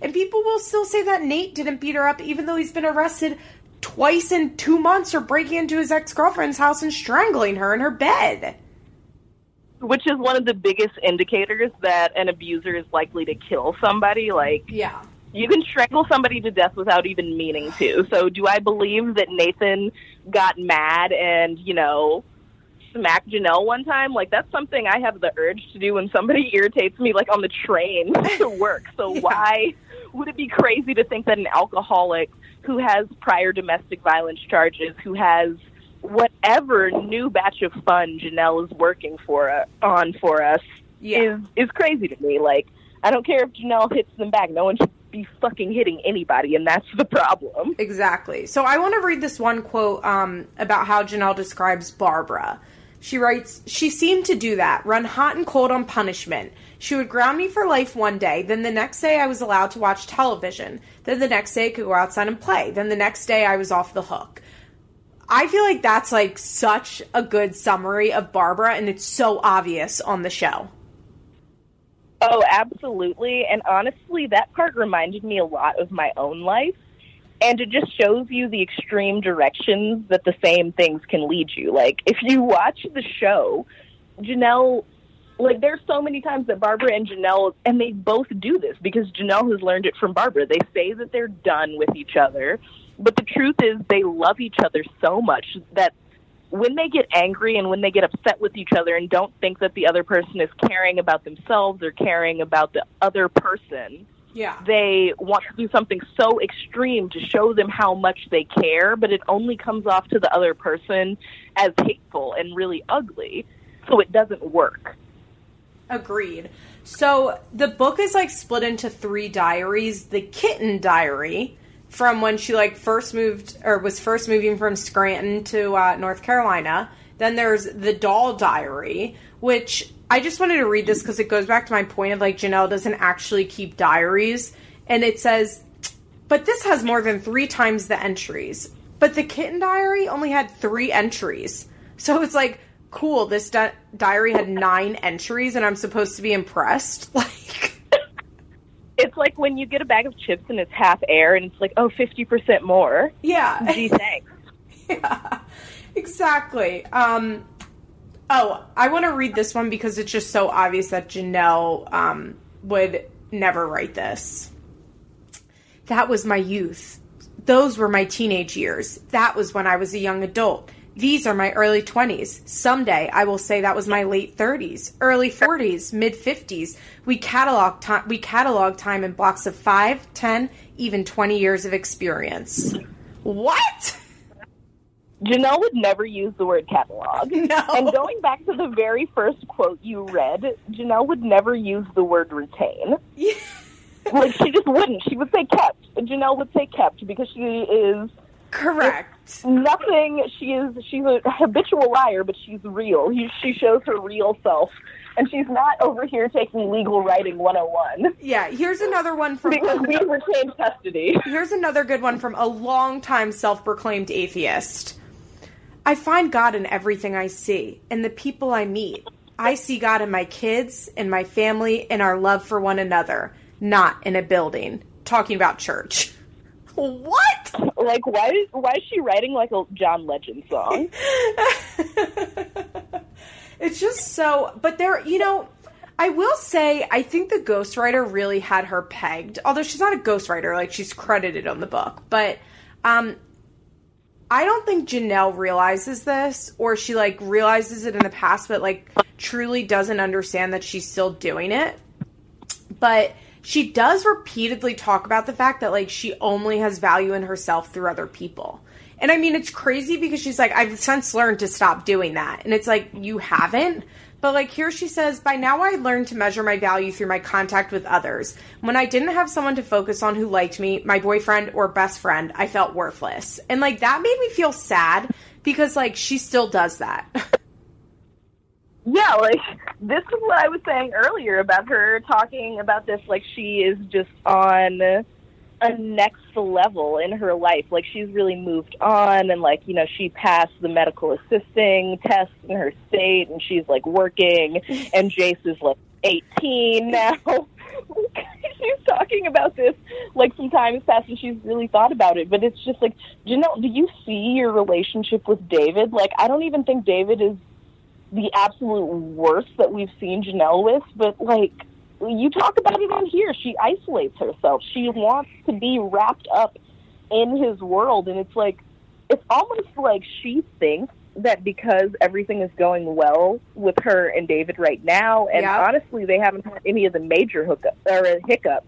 And people will still say that Nate didn't beat her up even though he's been arrested twice in 2 months for breaking into his ex-girlfriend's house and strangling her in her bed. Which is one of the biggest indicators that an abuser is likely to kill somebody. Like, Yeah. You can strangle somebody to death without even meaning to. So, do I believe that Nathan got mad and, you know, smacked Jenelle one time? Like, that's something I have the urge to do when somebody irritates me, like on the train to work. So, Yeah. why would it be crazy to think that an alcoholic who has prior domestic violence charges, who has whatever new batch of fun Jenelle is working for uh, on for us, Yeah. is is crazy to me. Like, I don't care if Jenelle hits them back. No one should be fucking hitting anybody, and that's the problem. Exactly. So I want to read this one quote um, about how Jenelle describes Barbara. She writes, She seemed to do that, run hot and cold on punishment. She would ground me for life one day, then the next day I was allowed to watch television. Then the next day I could go outside and play. Then the next day I was off the hook. I feel like that's like such a good summary of Barbara, and it's so obvious on the show. Oh, absolutely. And honestly, that part reminded me a lot of my own life. And it just shows you the extreme directions that the same things can lead you. Like, if you watch the show, Jenelle, like, there's so many times that Barbara and Jenelle, and they both do this because Jenelle has learned it from Barbara. They say that they're done with each other, but the truth is they love each other so much that when they get angry and when they get upset with each other and don't think that the other person is caring about themselves or caring about the other person, Yeah. they want to do something so extreme to show them how much they care, but it only comes off to the other person as hateful and really ugly. So it doesn't work. Agreed. So the book is like split into three diaries. The kitten diary from when she like first moved or was first moving from Scranton to uh, North Carolina. Then there's the doll diary, which I just wanted to read this because it goes back to my point of like Jenelle doesn't actually keep diaries, and it says, but this has more than three times the entries. But the kitten diary only had three entries, so it's like cool. This di- diary had nine entries, and I'm supposed to be impressed. Like, It's like when you get a bag of chips and it's half air and it's like, oh, 50% more. yeah, Gee, thanks. yeah. exactly. Um, oh, I want to read this one because it's just so obvious that Jenelle um, would never write this. That was my youth. Those were my teenage years. That was when I was a young adult. These are my early 20s. Someday I will say that was my late 30s, early 40s, mid 50s. We catalog time we catalog time in blocks of 5, 10, even 20 years of experience. What? Jenelle would never use the word catalog. No. And going back to the very first quote you read, Jenelle would never use the word retain. Yeah. Like she just wouldn't. She would say kept. Jenelle would say kept because she is Correct. nothing. She is she's a habitual liar, but she's real. He, she shows her real self, and she's not over here taking legal writing 101 Yeah, here's another one from because we retained custody. Here's another good one from a longtime self proclaimed atheist. I find God in everything I see, in the people I meet. I see God in my kids, in my family, in our love for one another, not in a building. Talking about church. What? Like why? Why is she writing like a John Legend song? it's just so but there you know i will say i think the ghostwriter really had her pegged although she's not a ghostwriter like she's credited on the book but um i don't think jenelle realizes this or she like realizes it in the past but like truly doesn't understand that she's still doing it but she does repeatedly talk about the fact that like she only has value in herself through other people. And I mean it's crazy because she's like I've since learned to stop doing that. And it's like you haven't. But like here she says, by now I learned to measure my value through my contact with others. When I didn't have someone to focus on who liked me, my boyfriend or best friend, I felt worthless. And like that made me feel sad because like she still does that. Yeah, like this is what I was saying earlier about her talking about this like she is just on a next level in her life. Like she's really moved on and like, you know, she passed the medical assisting test in her state and she's like working and Jace is like 18 now. she's talking about this like some time has passed and she's really thought about it. But it's just like, Jenelle, do you see your relationship with David? Like, I don't even think David is the absolute worst that we've seen Jenelle with, but like you talk about it on here, she isolates herself. She wants to be wrapped up in his world, and it's like it's almost like she thinks that because everything is going well with her and David right now, and Yeah. honestly, they haven't had any of the major hookups or hiccups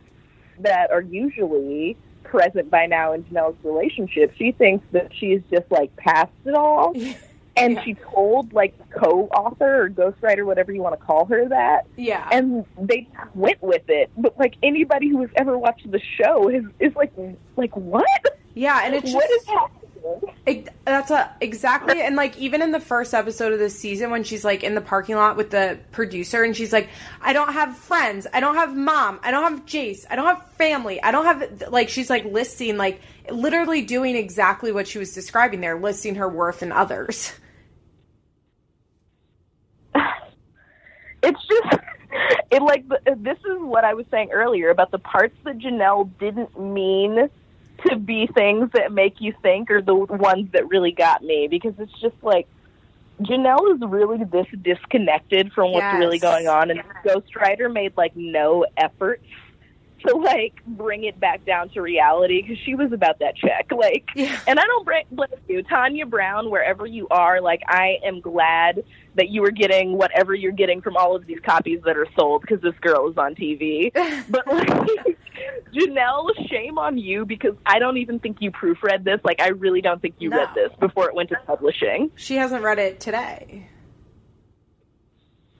that are usually present by now in Jenelle's relationship. She thinks that she's just like past it all. And Yeah. she told like co-author or ghostwriter, whatever you want to call her, that, yeah. and they went with it. But like anybody who has ever watched the show is is like, like what? yeah, and it's just What is happening? Ex- That's a exactly, and like even in the first episode of this season, when she's like in the parking lot with the producer, and she's like, "I don't have friends, I don't have mom, I don't have Jace, I don't have family, I don't have like." She's like listing, like literally doing exactly what she was describing there, listing her worth in others. it's just it like this is what I was saying earlier about the parts that Jenelle didn't mean to be things that make you think are the ones that really got me because it's just like Jenelle is really this disconnected from what's Yes. really going on and Ghost Ghostwriter made like no effort to like bring it back down to reality because she was about that check like Yeah. and I don't blame you, Tanya Brown, wherever you are. Like, I am glad that you are getting whatever you're getting from all of these copies that are sold because this girl is on TV. But like, Jenelle, shame on you because I don't even think you proofread this. Like, I really don't think you No. read this before it went to publishing. She hasn't read it today.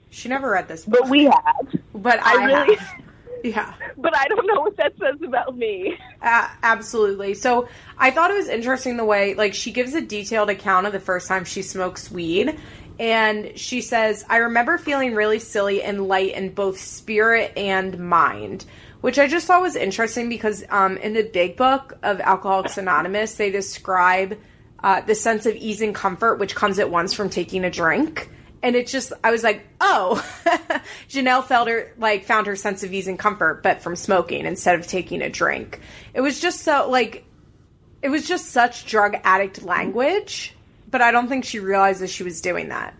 She never read this, book, But we have. but I, I really- have. Yeah. But I don't know what that says about me. Uh, absolutely. So I thought it was interesting the way, like, she gives a detailed account of the first time she smokes weed. And she says, I remember feeling really silly and light in both spirit and mind, which I just thought was interesting because um, in the big book of Alcoholics Anonymous, they describe uh, the sense of ease and comfort which comes at once from taking a drink. And it's just, I was like, oh, Jenelle felt her, like, found her sense of ease and comfort, but from smoking instead of taking a drink. It was just so, like, it was just such drug addict language but I don't think she realizes she was doing that.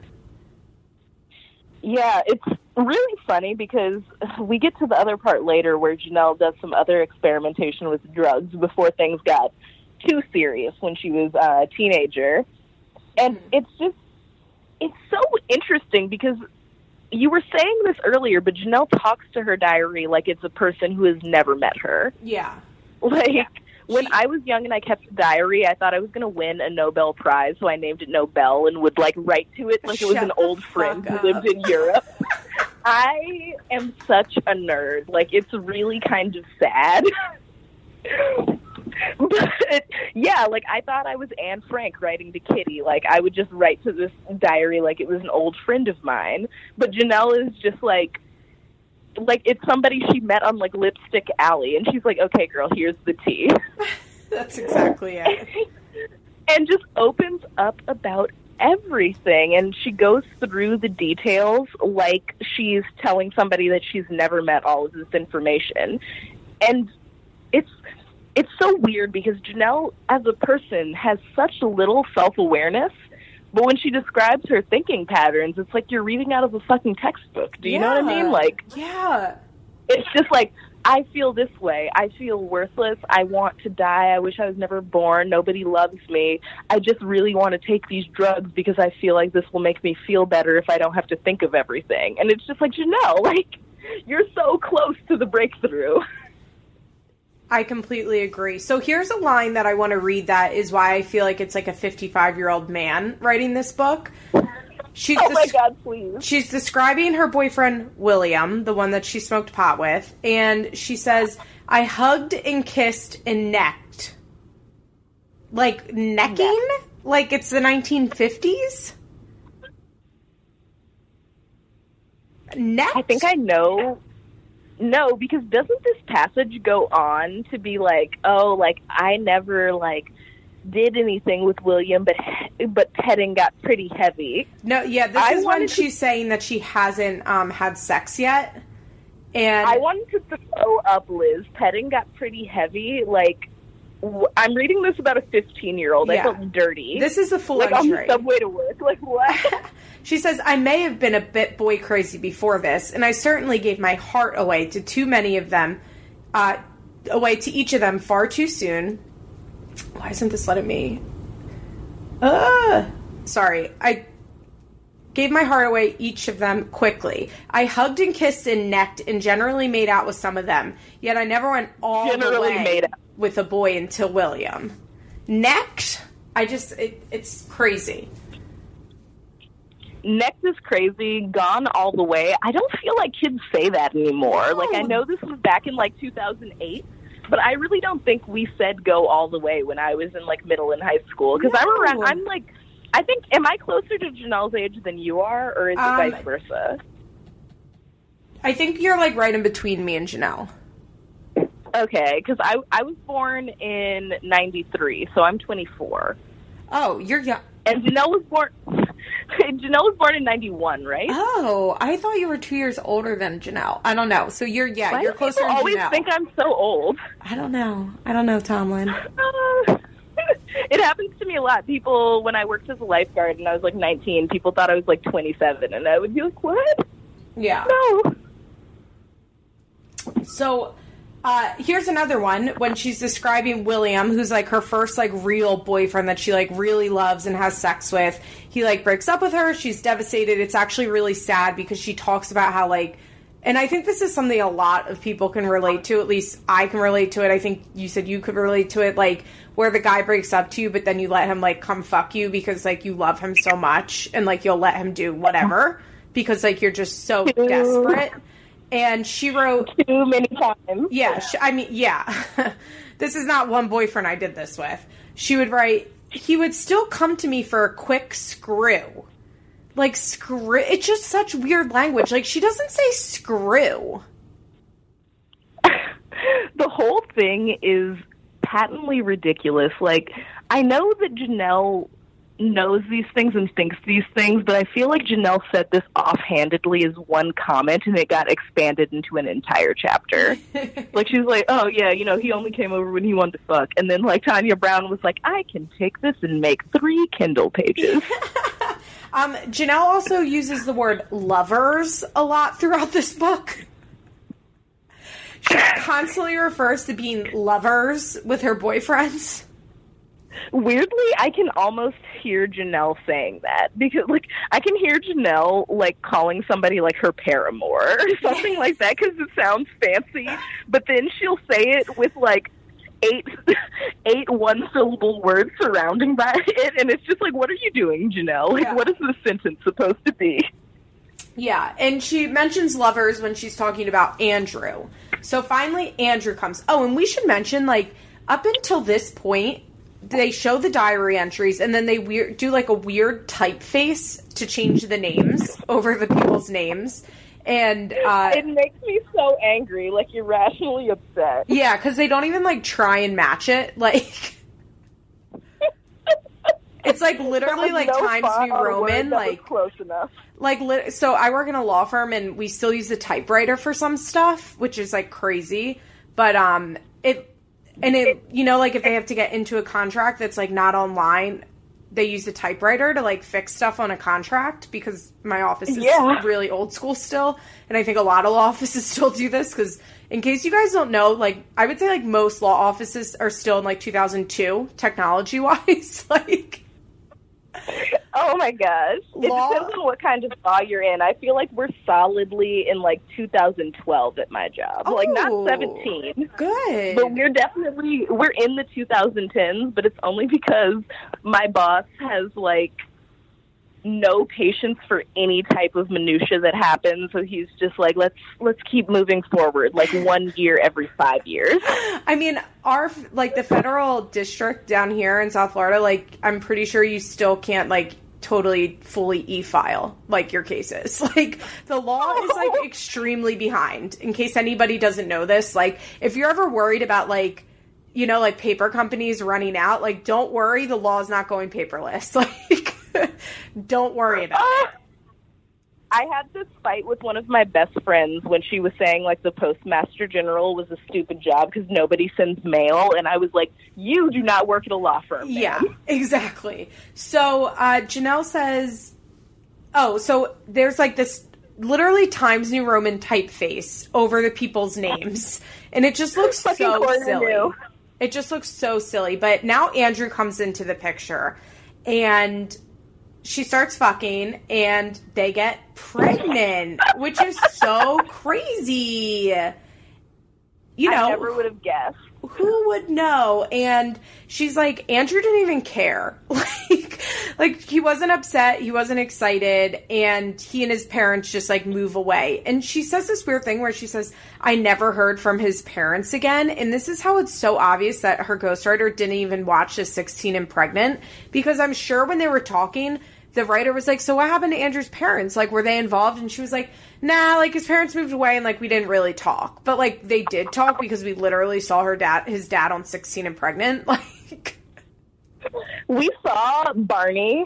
Yeah, it's really funny because we get to the other part later where Jenelle does some other experimentation with drugs before things got too serious when she was a teenager. And mm-hmm. it's just, it's so interesting because you were saying this earlier, but Jenelle talks to her diary like it's a person who has never met her. Yeah. Like, when I was young and I kept a diary, I thought I was going to win a Nobel Prize, so I named it Nobel and would like write to it like it was an old friend who lived in Europe. I am such a nerd. Like it's really kind of sad. but yeah, like I thought I was Anne Frank writing to Kitty. Like I would just write to this diary like it was an old friend of mine. But Jenelle is just like like it's somebody she met on like Lipstick Alley and she's like, Okay girl, here's the tea That's exactly it. and just opens up about everything and she goes through the details like she's telling somebody that she's never met all of this information and it's it's so weird because Jenelle as a person has such little self-awareness but when she describes her thinking patterns it's like you're reading out of a fucking textbook do you know what i mean like Yeah. it's just like I feel this way. I feel worthless. I want to die. I wish I was never born. Nobody loves me. I just really want to take these drugs because I feel like this will make me feel better if I don't have to think of everything. And it's just like Jenelle, like you're so close to the breakthrough. I completely agree. So here's a line that I want to read that is why I feel like it's like a 55 year old man writing this book. She's Oh my des- god, please. She's describing her boyfriend William, the one that she smoked pot with, and she says, "I hugged and kissed and necked." Like necking? Like it's the 1950s? Necked? I think I know. No, because doesn't this passage go on to be like, oh, like I never like did anything with William, but but petting got pretty heavy. No, yeah, this I is when wanted to- she's saying that she hasn't um, had sex yet. And I wanted to throw up Liz. Petting got pretty heavy. Like I'm reading this about a 15 year old. I felt dirty. this is a full like on the subway to work. Like what? She says, I may have been a bit boy crazy before this, and I certainly gave my heart away to too many of them, uh, away to each of them far too soon. Why isn't this letting me? Uh, sorry. I gave my heart away each of them quickly. I hugged and kissed and necked and generally made out with some of them, yet I never went all the Generally way made out. With a boy until William. Next, I just, it, it's crazy. Next is crazy. Gone all the way. I don't feel like kids say that anymore. No. Like I know this was back in like 2008. But I really don't think we said go all the way when I was in like middle and high school because I'm around. I'm like, I think, am I closer to Jenelle's age than you are, or is it Um, vice versa? I think you're like right in between me and Jenelle. Okay, because I I was born in '93, so I'm 24, Oh, you're young. and Jenelle was born. Jenelle was born in '91, right? Oh, I thought you were two years older than Jenelle. I don't know. So you're yeah, Why you're closer people always Jenelle. think I'm so old. I don't know. I don't know, Tomlin. Uh, it happens to me a lot. People, when I worked as a lifeguard and I was like 19, people thought I was like 27, and I would be like, "What? Yeah. No." So uh, here's another one when she's describing William, who's like her first like real boyfriend that she like really loves and has sex with. He like breaks up with her. She's devastated. It's actually really sad because she talks about how like, and I think this is something a lot of people can relate to. At least I can relate to it. I think you said you could relate to it. Like where the guy breaks up to you, but then you let him like come fuck you because like you love him so much and like you'll let him do whatever because like you're just so desperate. And she wrote Too many times. yeah, sh I mean, yeah. this is not one boyfriend I did this with. She would write, he would still come to me for a quick screw. Like, screw. It's just such weird language. Like, she doesn't say screw. the whole thing is patently ridiculous. Like, I know that Jenelle knows these things and thinks these things, but I feel like Jenelle said this offhandedly as one comment and it got expanded into an entire chapter. like she was like, Oh yeah, you know, he only came over when he wanted to fuck and then like Tanya Brown was like, I can take this and make three Kindle pages. um, Jenelle also uses the word lovers a lot throughout this book. She constantly refers to being lovers with her boyfriends. Weirdly, I can almost hear Jenelle saying that because, like, I can hear Jenelle like calling somebody like her paramour or something like that because it sounds fancy. But then she'll say it with like eight eight one syllable words surrounding by it, and it's just like, what are you doing, Jenelle? Like, Yeah. what is this sentence supposed to be? Yeah, and she mentions lovers when she's talking about Andrew. So finally, Andrew comes. Oh, and we should mention, like, up until this point, they show the diary entries and then they weird, do like a weird typeface to change the names over the people's names. And, uh, It makes me so angry, like irrationally upset. yeah, because they don't even, like, try and match it. Like, it's like literally like no Times New on a word Roman, like, close enough. like lit- so i work in a law firm and we still use the typewriter for some stuff which is like crazy but um and it you know like if they have to get into a contract that's like not online they use the typewriter to like fix stuff on a contract because my office is Yeah. really old school still and i think a lot of law offices still do this because in case you guys don't know like i would say like most law offices are still in like 2002 technology wise like Oh my gosh. Law- It depends on what kind of law you're in. I feel like we're solidly in like 2012 at my job. Like Oh. not 17. good But we're definitely we're in the 2010s, but it's only because my boss has like no patience for any type of minutia that happens. So he's just like, let's let's keep moving forward, like one year every five years. I mean, our like the federal district down here in South Florida, like I'm pretty sure you still can't like totally fully e-file like your cases. Like the law is like extremely behind. In case anybody doesn't know this, like if you're ever worried about like you know like paper companies running out, like don't worry, the law is not going paperless. Like don't worry about it. I had this fight with one of my best friends when she was saying like the postmaster general was a stupid job because nobody sends mail, and I was like, "You do not work at a law firm." ma'am." Yeah, exactly. So uh, Jenelle says, "Oh, so there's like this literally Times New Roman typeface over the people's names, and it just looks so silly. new. It just looks so silly. But now Andrew comes into the picture, and." She starts fucking and they get pregnant, which is so crazy. You know, I never would have guessed. who would know? And she's like, Andrew didn't even care. Like, like he wasn't upset, he wasn't excited, and he and his parents just like move away. And she says this weird thing where she says, I never heard from his parents again. And this is how it's so obvious that her ghostwriter didn't even watch the 16 and pregnant because I'm sure when they were talking, the writer was like, So what happened to Andrew's parents? Like, were they involved? And she was like, Nah, like his parents moved away and like we didn't really talk. But like they did talk because we literally saw her dad his dad on sixteen and pregnant. Like We saw Barney.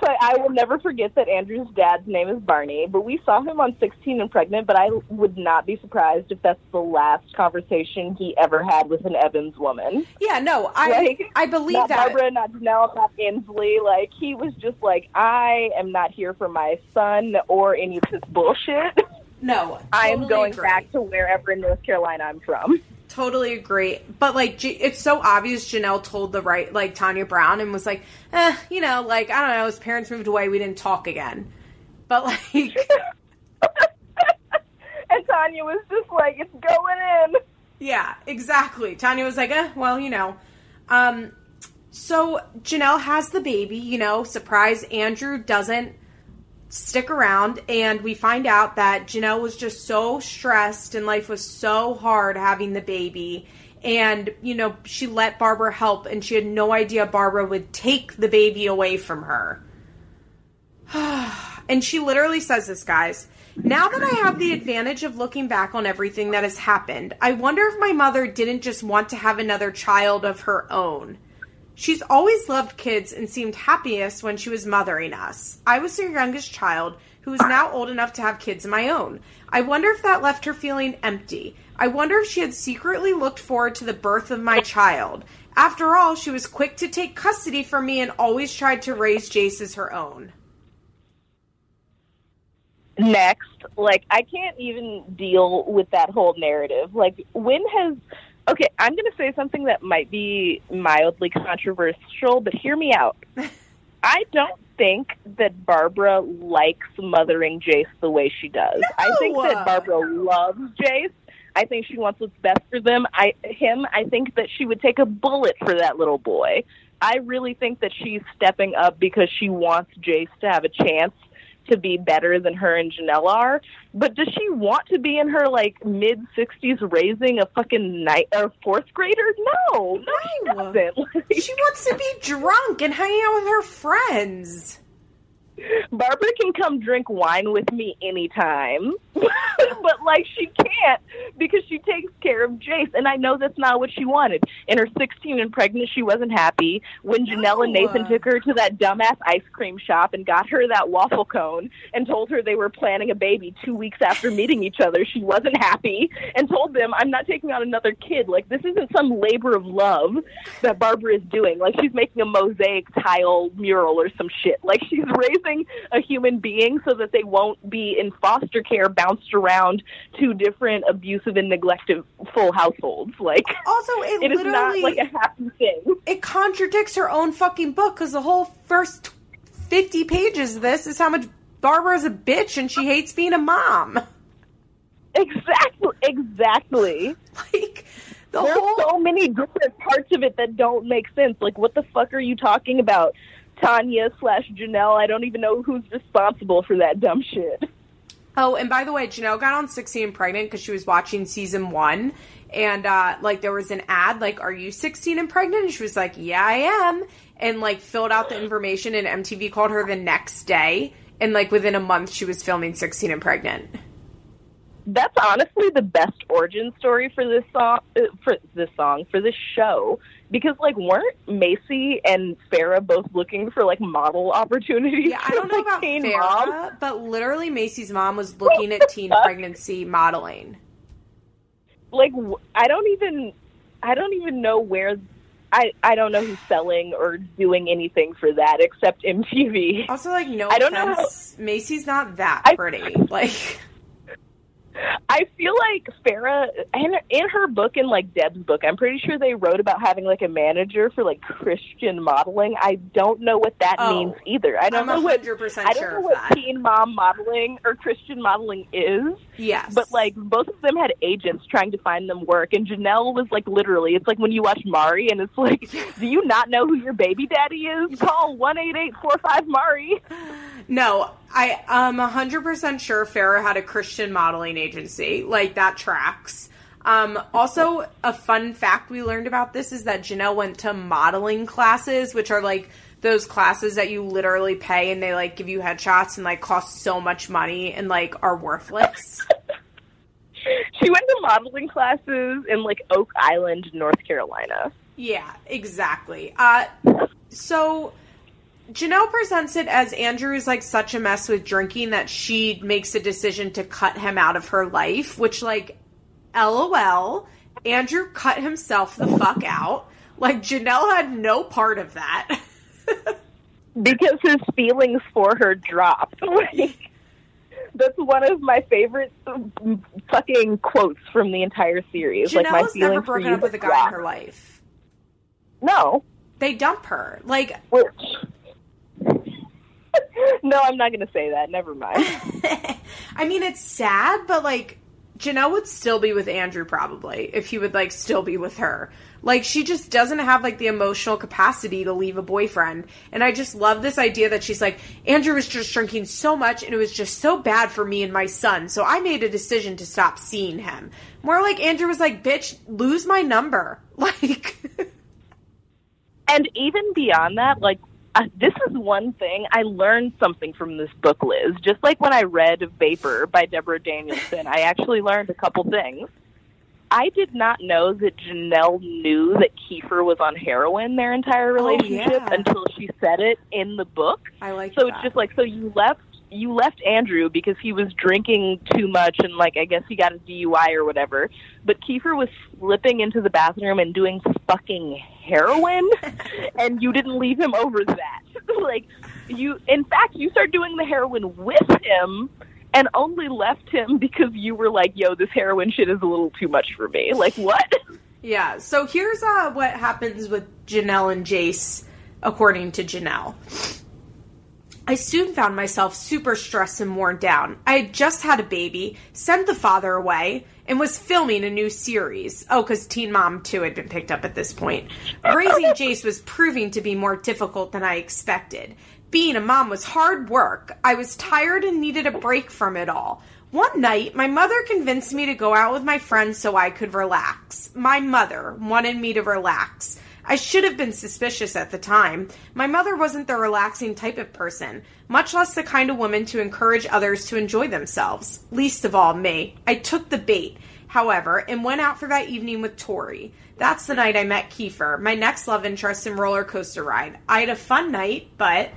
So I will never forget that Andrew's dad's name is Barney. But we saw him on 16 and Pregnant. But I would not be surprised if that's the last conversation he ever had with an Evans woman. Yeah, no, I Like, I believe not that. Barbara, not Jenelle, not Inslee. Like he was just like, I am not here for my son or any of this bullshit. No, I am going agree. back to wherever in North Carolina I'm from. Totally agree. But like, it's so obvious. Jenelle told the right, like Tanya Brown, and was like, eh, you know, like I don't know. His parents moved away. We didn't talk again. But like, and Tanya was just like, it's going in. Yeah, exactly. Tanya was like, eh, well, you know. Um, so Jenelle has the baby, you know, surprise. Andrew doesn't stick around, and we find out that Jenelle was just so stressed and life was so hard having the baby. And, you know, she let Barbara help, and she had no idea Barbara would take the baby away from her. And she literally says this, guys. Now that I have the advantage of looking back on everything that has happened, I wonder if my mother didn't just want to have another child of her own. She's always loved kids and seemed happiest when she was mothering us. I was her youngest child, who is now old enough to have kids of my own. I wonder if that left her feeling empty. I wonder if she had secretly looked forward to the birth of my child. After all, she was quick to take custody from me and always tried to raise Jace as her own. Next, like I can't even deal with that whole narrative. Like when has Okay, I'm going to say something that might be mildly controversial, but hear me out. I don't think that Barbara likes mothering Jace the way she does. No! I think that Barbara loves Jace. I think she wants what's best for them. I him. I think that she would take a bullet for that little boy. I really think that she's stepping up because she wants Jace to have a chance to be better than her and Jenelle are. But does she want to be in her like mid sixties raising a fucking night or fourth grader? No, no, she doesn't. Like, She wants to be drunk and hanging out with her friends. Barbara can come drink wine with me anytime, but like she can't because she takes care of Jace, and I know that's not what she wanted. In her 16 and pregnant, she wasn't happy. When Jenelle and Nathan took her to that dumbass ice cream shop and got her that waffle cone and told her they were planning a baby two weeks after meeting each other, she wasn't happy and told them, "I'm not taking on another kid. Like this isn't some labor of love that Barbara is doing. Like she's making a mosaic tile mural or some shit. Like she's raising a human being so that they won't be in foster care bounced around two different abusive and neglectful households. Like Also, it, it is not like a happy thing. it contradicts her own fucking book because the whole first 50 pages of this is how much Barbara's a bitch and she hates being a mom. Exactly, exactly. Like the There's whole so many different parts of it that don't make sense. Like, what the fuck are you talking about? Tanya slash Jenelle. I don't even know who's responsible for that dumb shit. Oh, and by the way, Jenelle got on 16 and pregnant because she was watching season one. And, uh, like, there was an ad, like, are you 16 and pregnant? And she was like, yeah, I am. And, like, filled out the information, and MTV called her the next day. And, like, within a month, she was filming 16 and pregnant. That's honestly the best origin story for this song. Uh, for this song, for this show, because like weren't Maci and Farrah both looking for like model opportunities? Yeah, I don't know about teen Farrah, moms? but literally Maci's mom was looking at teen fuck? pregnancy modeling. Like I don't even, I don't even know where. I, I don't know who's selling or doing anything for that except MTV. Also, like, no I don't know offense, Maci's not that I- pretty. Like, I feel like Farrah in in her book and like Deb's book, I'm pretty sure they wrote about having like a manager for like Christian modeling. I don't know what that Oh, means either. I don't I'm know what 100% I don't know what that. teen mom modeling or Christian modeling is. yes. But like both of them had agents trying to find them work, and Jenelle was like literally, it's like when you watch Maury, and it's like, do you not know who your baby daddy is? Call one eight eight four five Maury. No, I am 100% sure Farrah had a Christian modeling agency. Like, that tracks. Um, also, a fun fact we learned about this is that Jenelle went to modeling classes, which are like those classes that you literally pay and they like give you headshots and like cost so much money and like are worthless. She went to modeling classes in like Oak Island, North Carolina. Yeah, exactly. Uh, so Jenelle presents it as Andrew is like such a mess with drinking that she makes a decision to cut him out of her life, which like, lol, Andrew cut himself the fuck out. Like Jenelle had no part of that. because his feelings for her dropped. Like, that's one of my favorite um, fucking quotes from the entire series. like my feelings never broken up with a guy in her life. No, They dump her. Like which. no, I'm not going to say that. Never mind. I mean, it's sad, but like Jenelle would still be with Andrew probably if he would like still be with her. Like she just doesn't have like the emotional capacity to leave a boyfriend. And I just love this idea that she's like Andrew was just drinking so much and it was just so bad for me and my son. So I made a decision to stop seeing him. More like Andrew was like, "Bitch, lose my number." Like and even beyond that, like uh, this is one thing I learned something from this book, Liz. Just like when I read Vapor by Deborah Danielsen, I actually learned a couple things. I did not know that Jenelle knew that Kieffer was on heroin their entire relationship Oh, yeah. until she said it in the book. I like So that. it's just like so you left you left Andrew because he was drinking too much and like I guess he got a DUI or whatever. But Kieffer was slipping into the bathroom and doing fucking heroin and you didn't leave him over that. like you in fact you start doing the heroin with him and only left him because you were like, yo, this heroin shit is a little too much for me. Like what? Yeah. So here's uh, what happens with Jenelle and Jace, according to Jenelle. I soon found myself super stressed and worn down. I had just had a baby, sent the father away, and was filming a new series. Oh, because Teen Mom 2 had been picked up at this point. Uh, Raising Jace was proving to be more difficult than I expected. Being a mom was hard work. I was tired and needed a break from it all. One night, my mother convinced me to go out with my friends so I could relax. My mother wanted me to relax. I should have been suspicious at the time. My mother wasn't the relaxing type of person, much less the kind of woman to encourage others to enjoy themselves. Least of all me. I took the bait, however, and went out for that evening with Tori. That's the night I met Kieffer, my next love interest in roller coaster ride. I had a fun night, but.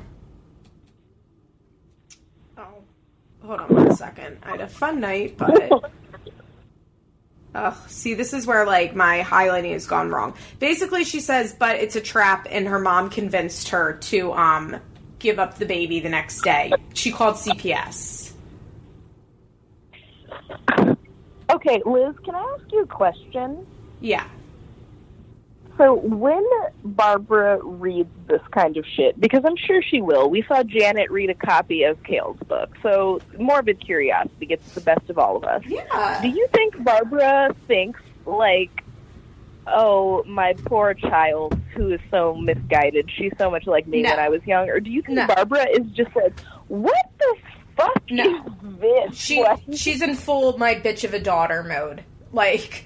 Oh, hold on one second. I had a fun night, but. Ugh, see, this is where like my highlighting has gone wrong. Basically, she says, but it's a trap, and her mom convinced her to um give up the baby the next day. She called CPS. Okay, Liz, can I ask you a question? Yeah. So when Barbara reads this kind of shit, because I'm sure she will, we saw Janet read a copy of Kail's book. So morbid curiosity gets the best of all of us. Yeah. Do you think Barbara thinks like, oh, my poor child who is so misguided, she's so much like me No. when I was young, or do you think No. Barbara is just like, what the fuck No. is this? She Like- she's in full my bitch of a daughter mode. Like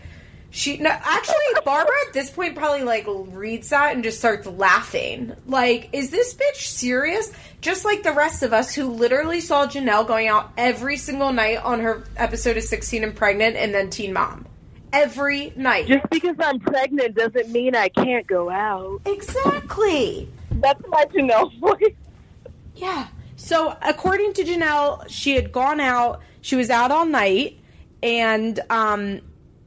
she no actually Barbara at this point probably like reads that and just starts laughing. Like, is this bitch serious? Just like the rest of us who literally saw Jenelle going out every single night on her episode of 16 and pregnant and then Teen Mom. Every night. just because I'm pregnant doesn't mean I can't go out. exactly. That's my Jenelle voice. Yeah. So, according to Jenelle, she had gone out. She was out all night, and um,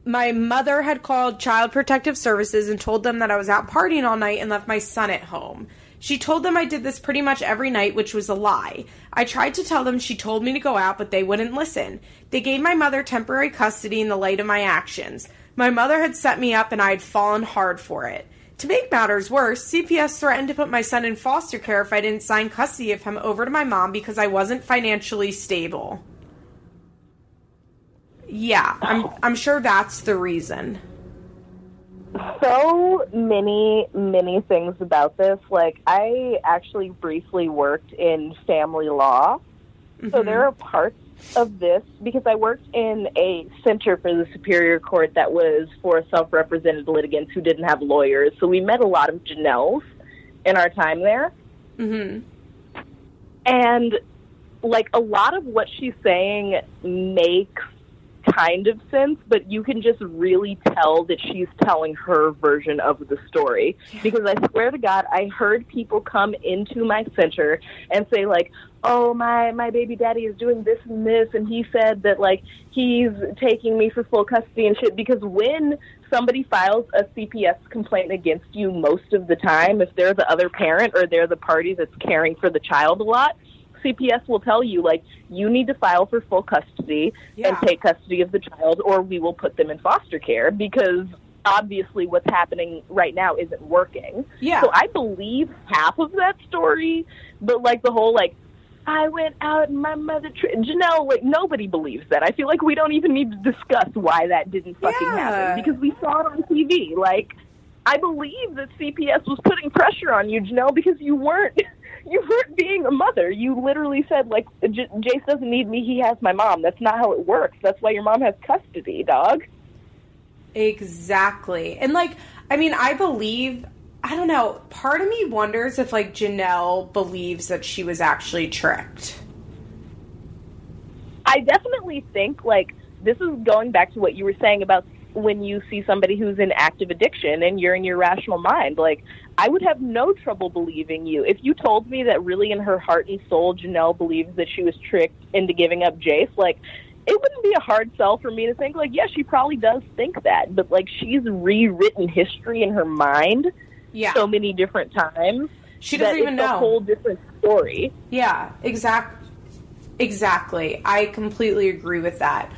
my mother had called Child Protective Services and told them that I was out partying all night and left my son at home. She told them I did this pretty much every night, which was a lie. I tried to tell them she told me to go out, but they wouldn't listen. They gave my mother temporary custody in the light of my actions. My mother had set me up, and I had fallen hard for it. To make matters worse, CPS threatened to put my son in foster care if I didn't sign custody of him over to my mom because I wasn't financially stable. Yeah, I'm I'm sure that's the reason. so many, many things about this. Like, I actually briefly worked in family law. So there are parts of this because I worked in a center for the Superior Court that was for self represented litigants who didn't have lawyers. So we met a lot of Jenelles in our time there. Mhm. And like a lot of what she's saying makes kind of sense, but you can just really tell that she's telling her version of the story. Because I swear to God, I heard people come into my center and say like, "Oh, my my baby daddy is doing this and this," and he said that like he's taking me for full custody and shit. Because when somebody files a CPS complaint against you, most of the time, if they're the other parent or they're the party that's caring for the child a lot, CPS will tell you like you need to file for full custody Yeah. and take custody of the child, or we will put them in foster care because obviously what's happening right now isn't working. Yeah. So I believe half of that story, but like the whole like. I went out and my mother, tri- Jenelle, like nobody believes that. I feel like we don't even need to discuss why that didn't fucking Yeah. happen because we saw it on TV. Like, I believe that CPS was putting pressure on you, Jenelle, because you weren't you weren't being a mother. You literally said like, J- Jace doesn't need me; he has my mom. That's not how it works. That's why your mom has custody, dog. Exactly. And like, I mean, I believe I don't know, part of me wonders if like Jenelle believes that she was actually tricked. I definitely think like this is going back to what you were saying about when you see somebody who's in active addiction and you're in your rational mind. Like, I would have no trouble believing you. If you told me that really in her heart and soul, Jenelle believes that she was tricked into giving up Jace, like, it wouldn't be a hard sell for me to think, like, yeah, she probably does think that. But, like, she's rewritten history in her mind Yeah. so many different times. she doesn't even it's know. a whole different story. Yeah, exactly. exactly. I completely agree with that.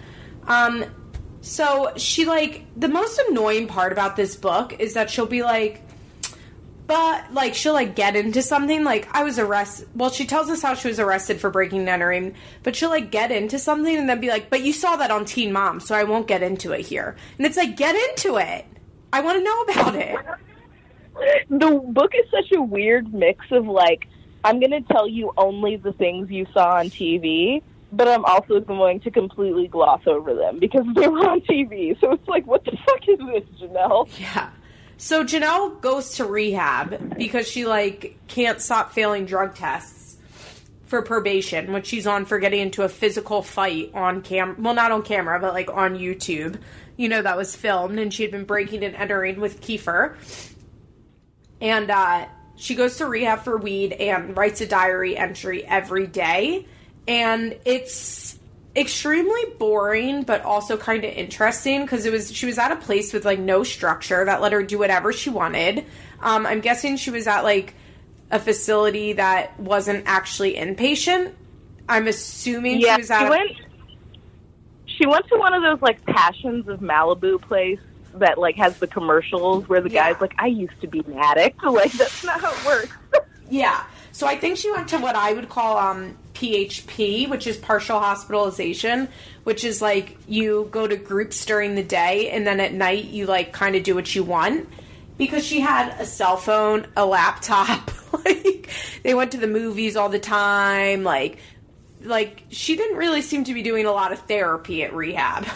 Um so she like the most annoying part about this book is that she'll be like but like she'll like get into something like I was arrested well she tells us how she was arrested for breaking and entering but she'll like get into something and then be like but you saw that on Teen Mom so I won't get into it here. And it's like get into it. I want to know about it. the book is such a weird mix of like I'm going to tell you only the things you saw on TV, but I'm also going to completely gloss over them because they were on TV. So it's like, what the fuck is this, Jenelle? Yeah. So Jenelle goes to rehab because she like can't stop failing drug tests for probation, which she's on for getting into a physical fight on cam well not on camera, but like on YouTube. You know that was filmed and she had been breaking and entering with Kieffer. And uh she goes to rehab for weed and writes a diary entry every day. And it's extremely boring but also kind of interesting because it was she was at a place with like no structure that let her do whatever she wanted um, i'm guessing she was at like a facility that wasn't actually inpatient i'm assuming yeah, she was at she a- went. She went to one of those like Passages of Malibu place that like has the commercials where the Yeah. guy's like, "I used to be an addict." Like that's not how it works. Yeah. So I think she went to what I would call um, PHP, which is partial hospitalization, which is like you go to groups during the day and then at night you like kind of do what you want. Because she had a cell phone, a laptop, like they went to the movies all the time, like like she didn't really seem to be doing a lot of therapy at rehab.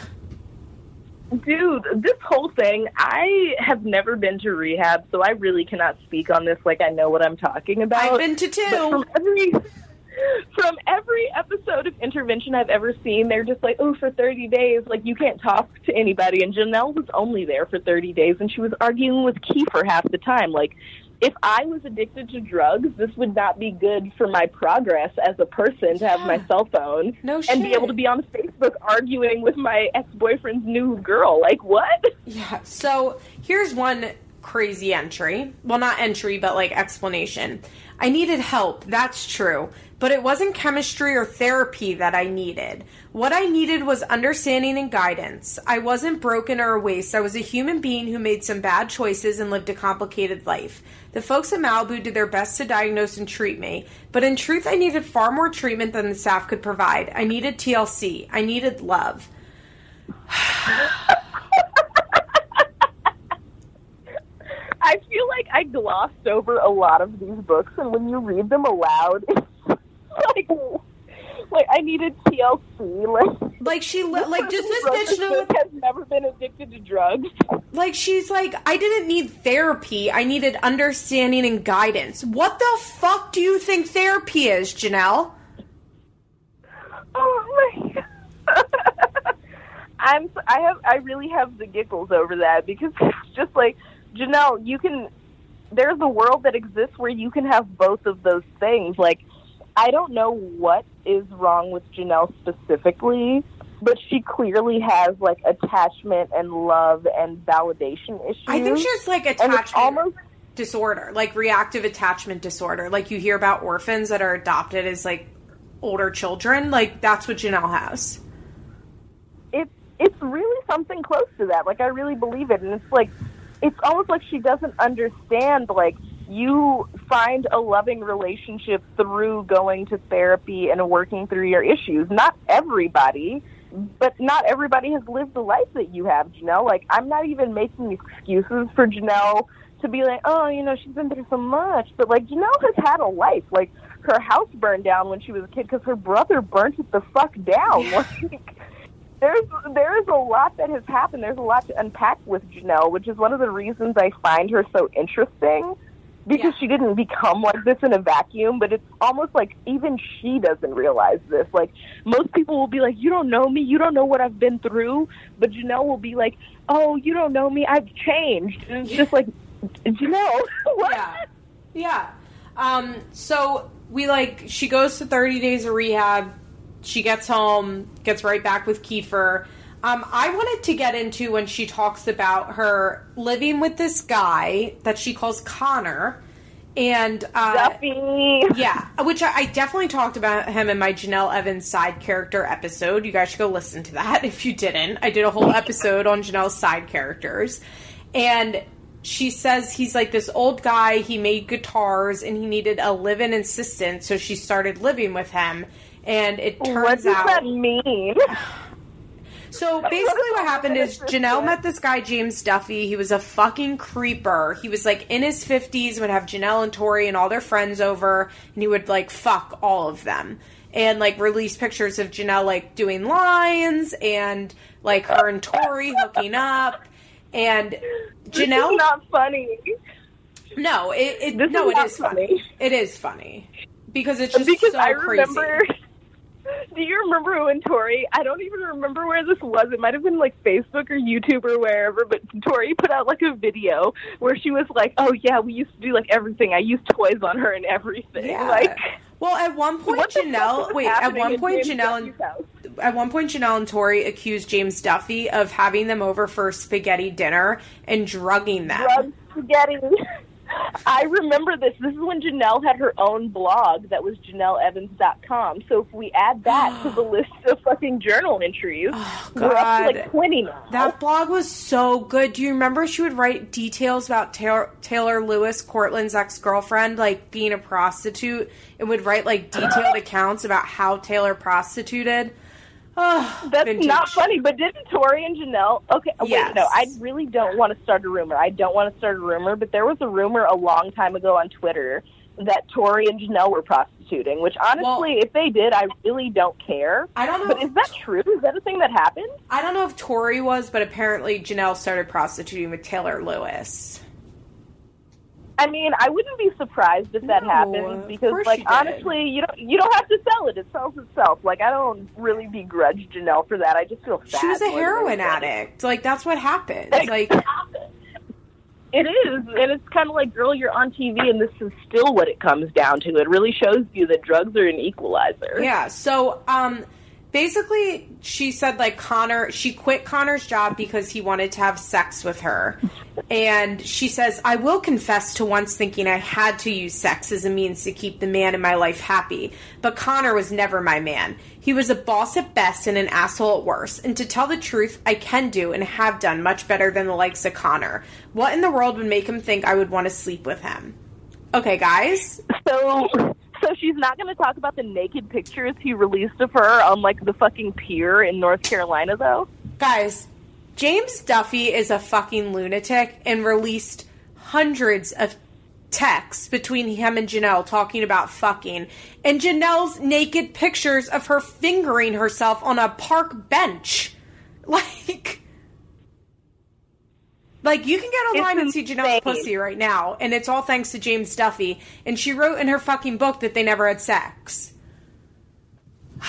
Dude, this whole thing, I have never been to rehab, so I really cannot speak on this like I know what I'm talking about. I've been to two. from every from every episode of intervention I've ever seen, they're just like, "Oh, for 30 days, like you can't talk to anybody." And Jenelle was only there for 30 days, and she was arguing with Kieffer half the time. Like, if I was addicted to drugs, this would not be good for my progress as a person to have my cell phone No and be able to be on Facebook arguing with my ex boyfriend's new girl. Like, what? Yeah. So here's one crazy entry. Well, not entry, but like explanation. I needed help. That's true. But it wasn't chemistry or therapy that I needed. What I needed was understanding and guidance. I wasn't broken or a waste. I was a human being who made some bad choices and lived a complicated life. The folks at Malibu did their best to diagnose and treat me, but in truth, I needed far more treatment than the staff could provide. I needed TLC. I needed love. I feel like I glossed over a lot of these books, and when you read them aloud, it's like, like I needed TLC. Like, Like she, like does this bitch know? has never been addicted to drugs. like she's like i didn't need therapy i needed understanding and guidance what the fuck do you think therapy is jenelle Oh my! God. I'm. I have. I really have the giggles over that because it's just like Jenelle. You can. There's a world that exists where you can have both of those things. Like, I don't know what is wrong with Jenelle specifically, but she clearly has like attachment and love and validation issues. i think she has like attachment almost disorder like reactive attachment disorder like you hear about orphans that are adopted as like older children like that's what jenelle has it's it's really something close to that. Like I really believe it, and it's like it's almost like she doesn't understand. Like you find a loving relationship through going to therapy and working through your issues. Not everybody, but not everybody has lived the life that you have, Jenelle. Like I'm not even making excuses for Jenelle to be like, oh, you know, she's been through so much. But like Jenelle has had a life. Like her house burned down when she was a kid because her brother burnt it the fuck down. Like there's there's a lot that has happened. There's a lot to unpack with Jenelle, which is one of the reasons I find her so interesting. Because Yeah. she didn't become like this in a vacuum. But it's almost like even she doesn't realize this. Like most people will be like, "You don't know me. You don't know what I've been through." But Jenelle will be like, "Oh, you don't know me. I've changed." And it's just like, Jenelle, what? Yeah. Yeah. Um, so we like she goes to 30 days of rehab. She gets home, gets right back with Kieffer. Um, I wanted to get into when she talks about her living with this guy that she calls Connor. And uh, Duffy. yeah, which I, I definitely talked about him in my Jenelle Evans side character episode. You guys should go listen to that if you didn't. I did a whole episode on Jenelle's side characters. And she says he's like this old guy, he made guitars and he needed a live in assistant, so she started living with him. And it turns out What does out that mean? so basically, what happened is Jenelle met this guy, James Duffy. He was a fucking creeper. He was like in his 50s, would have Jenelle and Tori and all their friends over, and he would like fuck all of them. And like release pictures of Jenelle like doing lines and like her and Tori hooking up. And This Jenelle, is not funny. no, it, it This no, is not is funny. funny. It is funny because it's just because so I crazy. Do you remember when Tori? I don't even remember where this was. It might have been like Facebook or YouTube or wherever. But Tori put out like a video where she was like, "Oh yeah, we used to do like everything. I used toys on her and everything." Yeah. Like, Well, at one point, Jenelle. Wait, at one point, Jenelle and house? at one point, Jenelle and Tori accused James Duffy of having them over for spaghetti dinner and drugging them. drug spaghetti. I remember this. This is when Jenelle had her own blog that was JenelleEvans.com. So if we add that to the list of fucking journal entries, Oh, we're up to like 20 now. That blog was so good. Do you remember she would write details about Taylor, Taylor Lewis, Courtland's ex girlfriend, like being a prostitute, and would write like detailed accounts about how Taylor prostituted? Oh, That's vintage. not funny, but didn't Tori and Jenelle? Okay, wait, Yes. no, I really don't want to start a rumor. I don't want to start a rumor, but there was a rumor a long time ago on Twitter that Tori and Jenelle were prostituting. Which honestly, Well- if they did, I really don't care. I don't know. But is that true? Is that a thing that happened? I don't know if Tori was, but apparently Jenelle started prostituting with Taylor Lewis. I mean, I wouldn't be surprised if that No, happens because, like, you did. honestly, you don't you don't have to sell it; it sells itself. Like, I don't really begrudge Jenelle for that. I just feel sad. She was a heroin addict. Like that's what happened. Like It is, and it's kind of like, girl, you're on TV, and this is still what it comes down to. It really shows you that drugs are an equalizer. Yeah. So, um, basically, she said like Connor, she quit Connor's job because he wanted to have sex with her. And she says, I will confess to once thinking I had to use sex as a means to keep the man in my life happy. But Connor was never my man. He was a boss at best and an asshole at worst. And to tell the truth, I can do and have done much better than the likes of Connor. What in the world would make him think I would want to sleep with him? Okay, guys. So, so she's not going to talk about the naked pictures he released of her on like the fucking pier in North Carolina, though. Guys, James Duffy is a fucking lunatic and released hundreds of texts between him and Jenelle talking about fucking. And Jenelle's naked pictures of her fingering herself on a park bench. Like. Like you can get online and see Jenelle's pussy right now, and it's all thanks to James Duffy. And she wrote in her fucking book that they never had sex.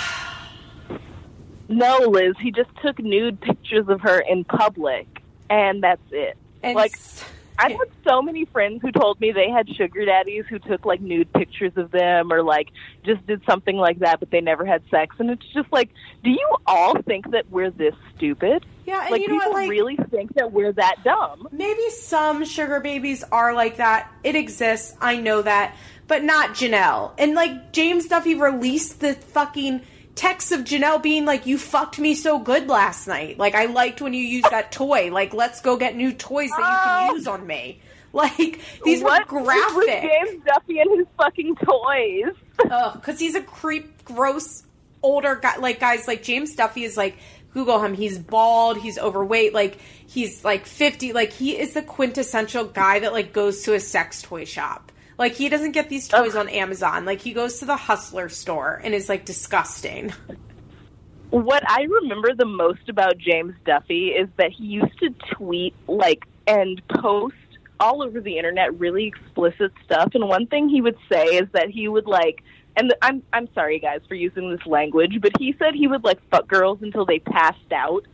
No, Liz, he just took nude pictures of her in public, and that's it. And like, s- I've had so many friends who told me they had sugar daddies who took like nude pictures of them or like just did something like that, but they never had sex. And it's just like, do you all think that we're this stupid? yeah, and like, you know people what? Like, really think that we're that dumb. maybe some sugar babies are like that. It exists. I know that. But not Jenelle. And like James Duffy released the fucking text of Jenelle being like, You fucked me so good last night. Like I liked when you used that toy. Like let's go get new toys that you can Oh. use on me. Like these what were graphic. James Duffy and his fucking toys? because he's a creep, gross, older guy. Like guys, like James Duffy is like Google him. He's bald. He's overweight. Like he's like fifty. Like he is the quintessential guy that like goes to a sex toy shop. Like he doesn't get these toys on Amazon. Like he goes to the Hustler store and is like disgusting. What I remember the most about James Duffy is that he used to tweet like and post all over the internet really explicit stuff. And one thing he would say is that he would like, and I'm I'm sorry guys for using this language, but he said he would like fuck girls until they passed out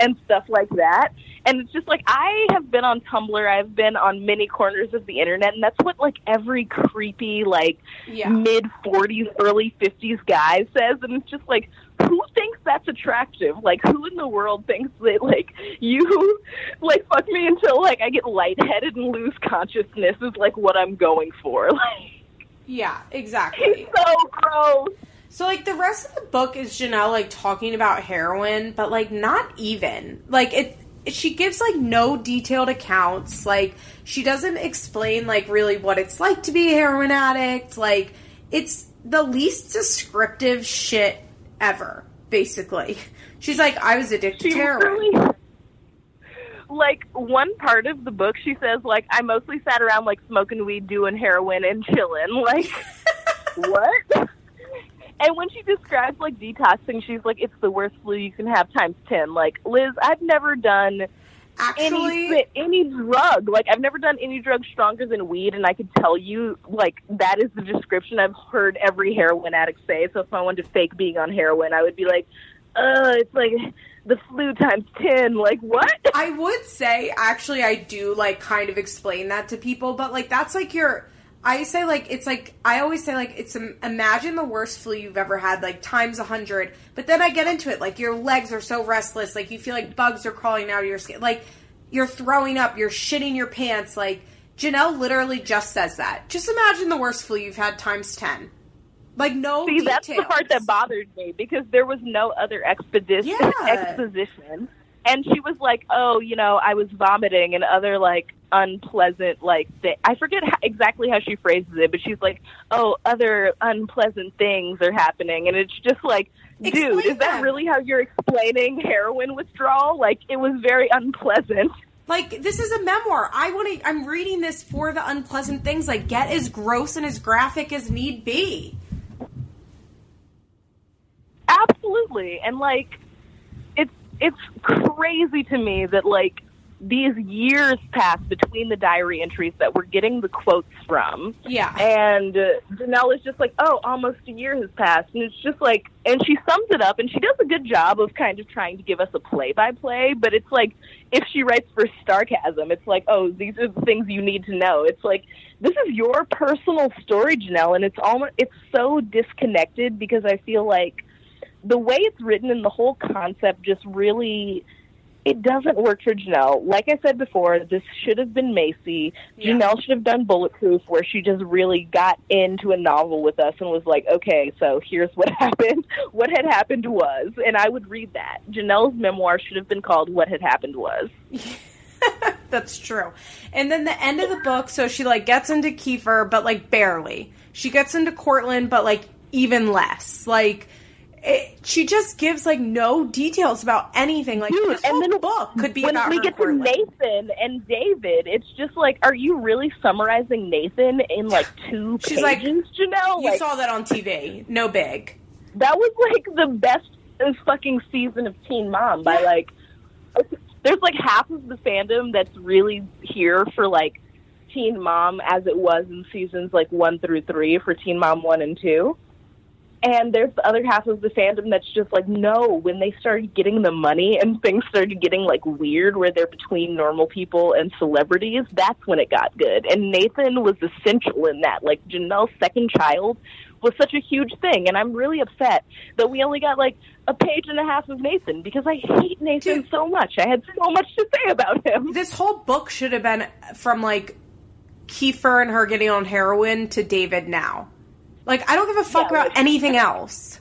and stuff like that. And it's just like I have been on Tumblr, I've been on many corners of the internet, and that's what like every creepy like Yeah. mid 40s, early 50s guy says, and it's just like, who thinks that's attractive? Like, who in the world thinks that like you like fuck me until like I get lightheaded and lose consciousness is like what I'm going for? Like, Yeah, exactly. it's so gross. So like the rest of the book is Jenelle like talking about heroin, but like not even. Like it she gives like no detailed accounts. Like she doesn't explain like really what it's like to be a heroin addict. Like it's the least descriptive shit ever, basically. She's like, I was addicted She to heroin. really- like one part of the book she says like I mostly sat around like smoking weed, doing heroin and chilling. Like what? And when she describes like detoxing, she's like, "It's the worst flu you can have times 10. Like Liz, I've never done Actually, any any drug. Like I've never done any drug stronger than weed, and I could tell you like that is the description I've heard every heroin addict say. So if I wanted to fake being on heroin, I would be like, "Uh, it's like the flu times ten. Like what? I would say actually I do like kind of explain that to people, but like that's like your I say like it's like I always say like it's um, imagine the worst flu you've ever had like times a hundred, but then I get into it like your legs are so restless, like you feel like bugs are crawling out of your skin, like you're throwing up, you're shitting your pants, like Jenelle literally just says that. Just imagine the worst flu you've had times ten, like no. See, that's the part that bothered me because there was no other expedition Yeah. exposition. And she was like, "Oh, you know, I was vomiting and other like unpleasant like th- I forget how, exactly how she phrases it, but she's like, "Oh, other unpleasant things are happening." And it's just like, dude, Explain is that them. really how you're explaining heroin withdrawal? Like it was very unpleasant. Like this is a memoir. I want to. I'm reading this for the unpleasant things. Like get as gross and as graphic as need be. Absolutely. And like it's it's crazy to me that like these years passed between the diary entries that we're getting the quotes from. Yeah. And uh, Jenelle is just like, oh, almost a year has passed. And it's just like, and she sums it up and she does a good job of kind of trying to give us a play by play. But it's like, if she writes for sarcasm, it's like, oh, these are the things you need to know. It's like, this is your personal story, Jenelle. And it's almost, it's so disconnected because I feel like the way it's written and the whole concept just really it doesn't work for Jenelle. Like I said before, this should have been Maci. Yeah. Jenelle should have done Bulletproof, where she just really got into a novel with us and was like, okay, so here's what happened. What had happened was, and I would read that. Jenelle's memoir should have been called What Had Happened Was. That's true. And then the end of the book, so she like gets into Kieffer, but like barely. She gets into Courtland, but like even less. Like it, she just gives like no details about anything. Like Dude, this and whole then book could be when about we get to Nathan and David, it's just like, are you really summarizing Nathan in like two She's like, pages, Jenelle? You Like, saw that on TV. No big. that was like the best uh, fucking season of Teen Mom by like there's like half of the fandom that's really here for like Teen Mom as it was in seasons like 1 through 3 for Teen Mom 1 and 2. And there's the other half of the fandom that's just like, no, when they started getting the money and things started getting like weird where they're between normal people and celebrities, that's when it got good. And Nathan was essential in that. Like Jenelle's second child was such a huge thing. And I'm really upset that we only got like a page and a half of Nathan because I hate Nathan Dude. so much. I had so much to say about him. This whole book should have been from like Kieffer and her getting on heroin to David now. Like I don't give a fuck Yeah, about like- anything else.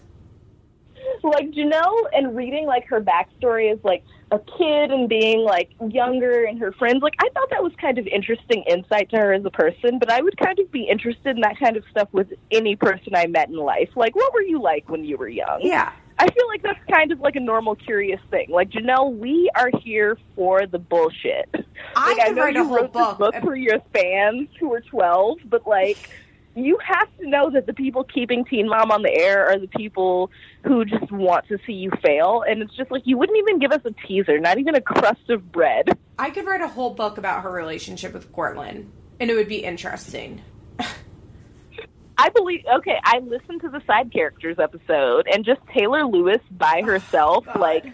like Jenelle and reading like her backstory as like a kid and being like younger and her friends, like I thought that was kind of interesting insight to her as a person, but I would kind of be interested in that kind of stuff with any person I met in life. Like what were you like when you were young? Yeah. I feel like that's kind of like a normal curious thing. Like Jenelle, we are here for the bullshit. I like, I know write a you whole wrote book. this book for your fans who are 12, but like, you have to know that the people keeping Teen Mom on the air are the people who just want to see you fail. And it's just like you wouldn't even give us a teaser, not even a crust of bread. I could write a whole book about her relationship with Courtland, and it would be interesting. I believe. Okay, I listened to the side characters episode, and just Taylor Lewis by oh, herself, God. like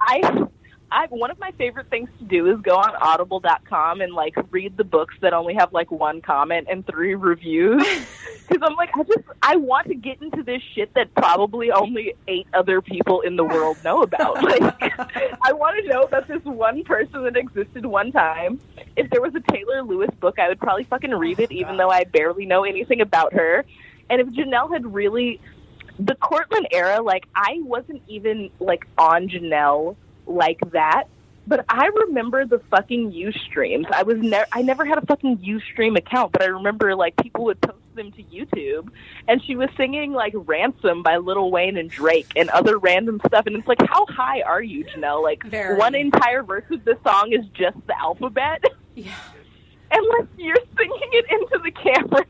I. I, one of my favorite things to do is go on audible.com and like read the books that only have like one comment and three reviews because I'm like I just I want to get into this shit that probably only eight other people in the world know about. Like I want to know about this one person that existed one time. If there was a Taylor Lewis book, I would probably fucking read it oh, even though I barely know anything about her. And if Jenelle had really the Courtland era, like I wasn't even like on Jenelle like that. But I remember the fucking Ustreams. I was never I never had a fucking Ustream account, but I remember like people would post them to YouTube and she was singing like Ransom by Lil Wayne and Drake and other random stuff and it's like how high are you, Jenelle? Like Very. one entire verse of the song is just the alphabet. Yeah. and like you're singing it into the camera.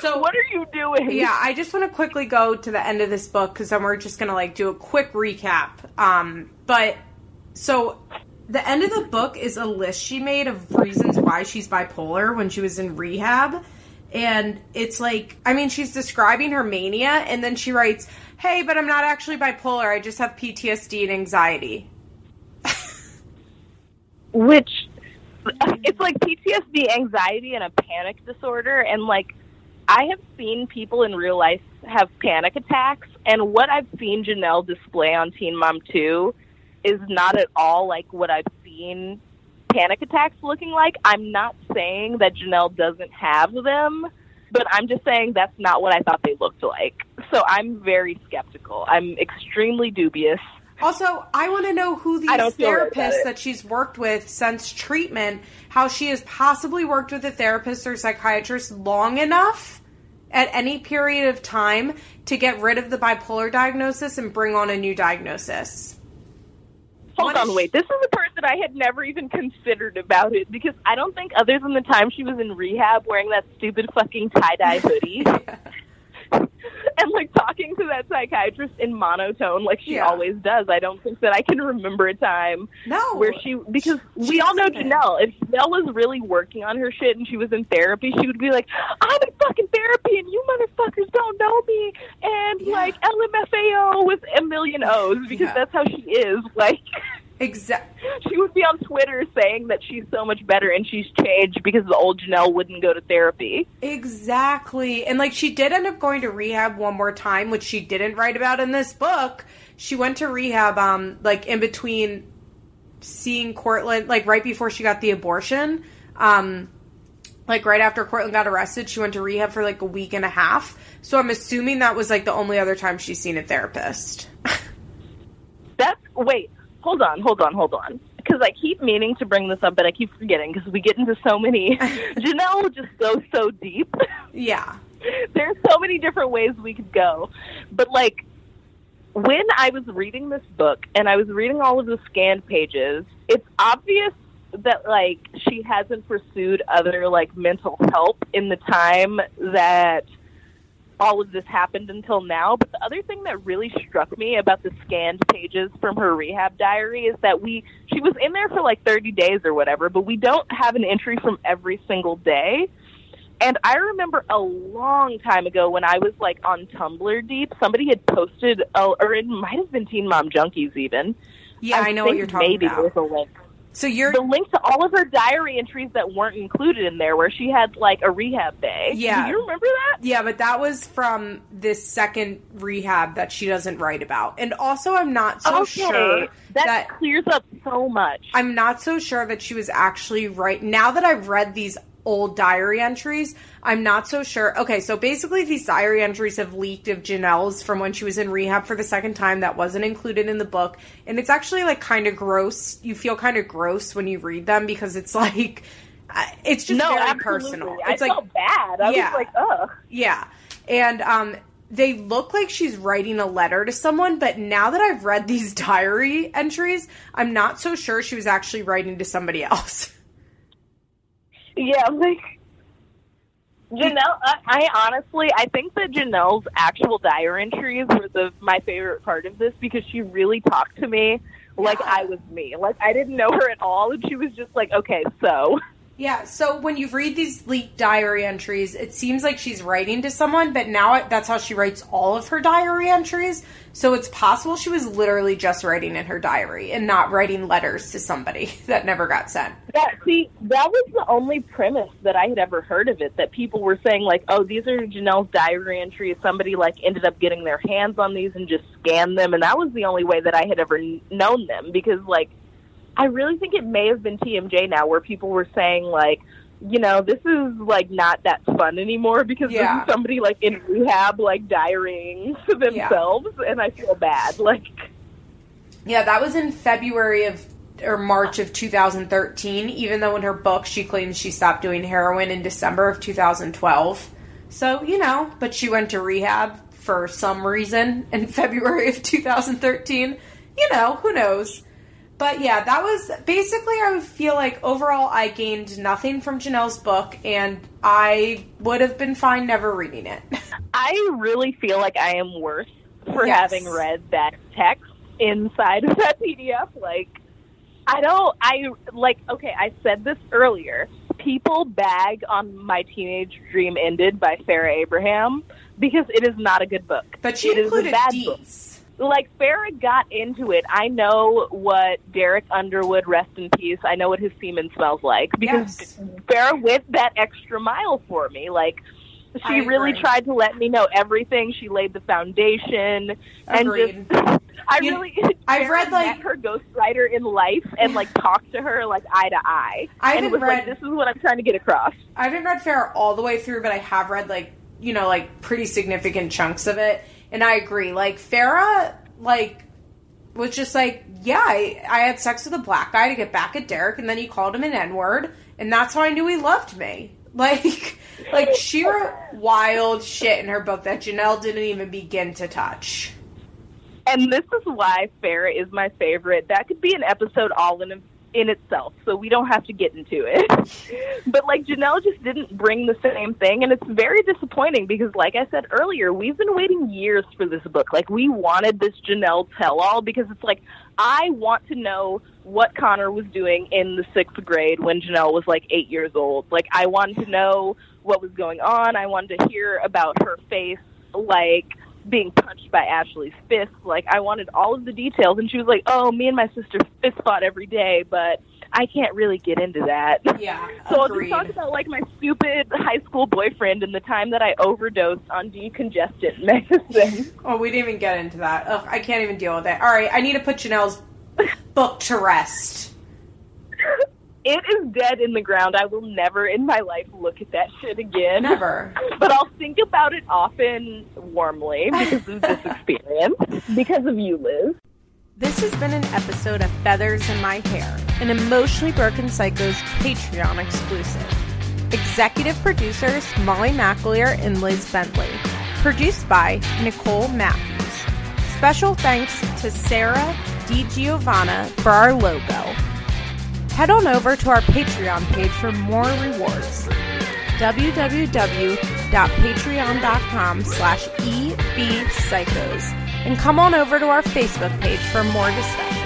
So what are you doing? Yeah, I just want to quickly go to the end of this book because then we're just gonna like do a quick recap. Um, but so the end of the book is a list she made of reasons why she's bipolar when she was in rehab. And it's like, I mean, she's describing her mania, and then she writes, Hey, but I'm not actually bipolar. I just have PTSD and anxiety. which it's like PTSD, anxiety, and a panic disorder. And like, I have seen people in real life have panic attacks, and what I've seen Jenelle display on Teen Mom 2 is not at all like what I've seen panic attacks looking like. I'm not saying that Jenelle doesn't have them, but I'm just saying that's not what I thought they looked like. So I'm very skeptical. I'm extremely dubious. Also, I want to know who these right therapists it. that she's worked with since treatment, how she has possibly worked with a therapist or psychiatrist long enough at any period of time to get rid of the bipolar diagnosis and bring on a new diagnosis. Hold on, wait. This is a part that I had never even considered about it because I don't think, other than the time she was in rehab wearing that stupid fucking tie dye hoodie and like talking to that psychiatrist in monotone like she Yeah. always does, I don't think that I can remember a time No. where she because She we all know. Jenelle. If Jenelle was really working on her shit and she was in therapy, she would be like, "I'm in fucking therapy and you motherfuckers don't know me," and Yeah. like LMFAO with a million O's because Yeah. that's how she is. Like Exactly. she would be on Twitter saying that she's so much better and she's changed because the old Jenelle wouldn't go to therapy. Exactly. And like she did end up going to rehab one more time, which she didn't write about in this book. She went to rehab um like in between seeing Courtland like right before she got the abortion. Um like right after Courtland got arrested, she went to rehab for like a week and a half. So I'm assuming that was like the only other time she's seen a therapist. That's wait, hold on, hold on, hold on. Because I keep meaning to bring this up, but I keep forgetting because we get into so many. Jenelle just goes so deep. yeah. There's so many different ways we could go, but like when I was reading this book and I was reading all of the scanned pages, it's obvious that like she hasn't pursued other like mental help in the time that all of this happened until now. But the other thing that really struck me about the scanned pages from her rehab diary is that we she was in there for like 30 days or whatever, but we don't have an entry from every single day. And I remember a long time ago when I was like on Tumblr deep, somebody had posted, oh, or it might have been Teen Mom Junkies even. Yeah, I, know what you're talking maybe about. there's a link So you're the link to all of her diary entries that weren't included in there, where she had like a rehab day. Yeah. do you remember that? Yeah, but that was from this second rehab that she doesn't write about. And also, I'm not so okay, sure that, that clears up so much. I'm not so sure that she was actually right. Now that I've read these old diary entries, I'm not so sure. Okay, so basically, these diary entries have leaked of Jenelle's from when she was in rehab for the second time. That wasn't included in the book, and it's actually like kind of gross. You feel kind of gross when you read them because it's like. uh, It's just no, very absolutely. personal. I It's like felt bad. I Yeah. was like, ugh. yeah. And um they look like she's writing a letter to someone, but now that I've read these diary entries, I'm not so sure she was actually writing to somebody else. Yeah, I'm like, Jenelle, I, I honestly, I think that Jenelle's actual diary entries were the my favorite part of this because she really talked to me like I was me. Like I didn't know her at all, and she was just like, "Okay, so." Yeah, so when you read these leaked diary entries, it seems like she's writing to someone, but now that's how she writes all of her diary entries. So it's possible she was literally just writing in her diary and not writing letters to somebody that never got sent. That see, that was the only premise that I had ever heard of it. That people were saying like, "Oh, these are Jenelle's diary entries." Somebody like ended up getting their hands on these and just scanned them, and that was the only way that I had ever known them because like I really think it may have been TMJ now where people were saying like, you know, this is like not that fun anymore because Yeah. this is somebody like in rehab like diarying to themselves and I feel bad. Like Yeah, that was in February of or March of 2013, even though in her book she claims she stopped doing heroin in December of 2012. So, you know, but she went to rehab for some reason in February of 2013. You know, who knows? But yeah, that was basically, I would feel like overall I gained nothing from Jenelle's book, and I would have been fine never reading it. I really feel like I am worse for Yes. having read that text inside of that PDF. Like, I don't, I, like, okay, I said this earlier. People bag on My Teenage Dream Ended by Farrah Abraham because it is not a good book. But she It is a included bad book. Like Farrah got into it. I know what Derek Underwood, rest in peace. I know what his semen smells like because Yes. Farrah went that extra mile for me. Like she I really agree. tried to let me know everything. She laid the foundation and just. I You- really. I've Farrah read, like- her ghostwriter in life and like talked to her like eye to eye. I haven't was like read- this is what I'm trying to get across. I haven't read Farrah all the way through, but I have read like you know like pretty significant chunks of it, and I agree. Like Farrah, like was just like, yeah, I, I had sex with a black guy to get back at Derek, and then he called him an N word, and that's how I knew he loved me. Like, like she wrote wild shit in her book that Jenelle didn't even begin to touch. And this is why Farrah is my favorite. That could be an episode all in in itself, so we don't have to get into it. but like Jenelle just didn't bring the same thing, and it's very disappointing because, like I said earlier, we've been waiting years for this book. Like we wanted this Jenelle tell-all because it's like I want to know what Connor was doing in the sixth grade when Jenelle was like eight years old. Like I wanted to know what was going on. I wanted to hear about her face, like being punched by Ashley's fist. Like I wanted all of the details, and she was like, "Oh, me and my sister fist fought every day, but I can't really get into that." Yeah, So I'll just talk about like my stupid high school boyfriend and the time that I overdosed on decongestant medicine. Oh, we didn't even get into that. Ugh, I can't even deal with it. All right, I need to put Jenelle's book to rest. it is dead in the ground. I will never in my life look at that shit again. Never. But I'll think about it often warmly because of this experience. Because of you, Liz. This has been an episode of Feathers in My Hair, an Emotionally Broken Psycho's Patreon exclusive. Executive producers Molly McAleer and Liz Bentley. Produced by Nicole Matthews. Special thanks to Sarah DiGiovanna for our logo. Head on over to our Patreon page for more rewards. www.patreon.com slash ebpsychos and come on over to our Facebook page for more discussion.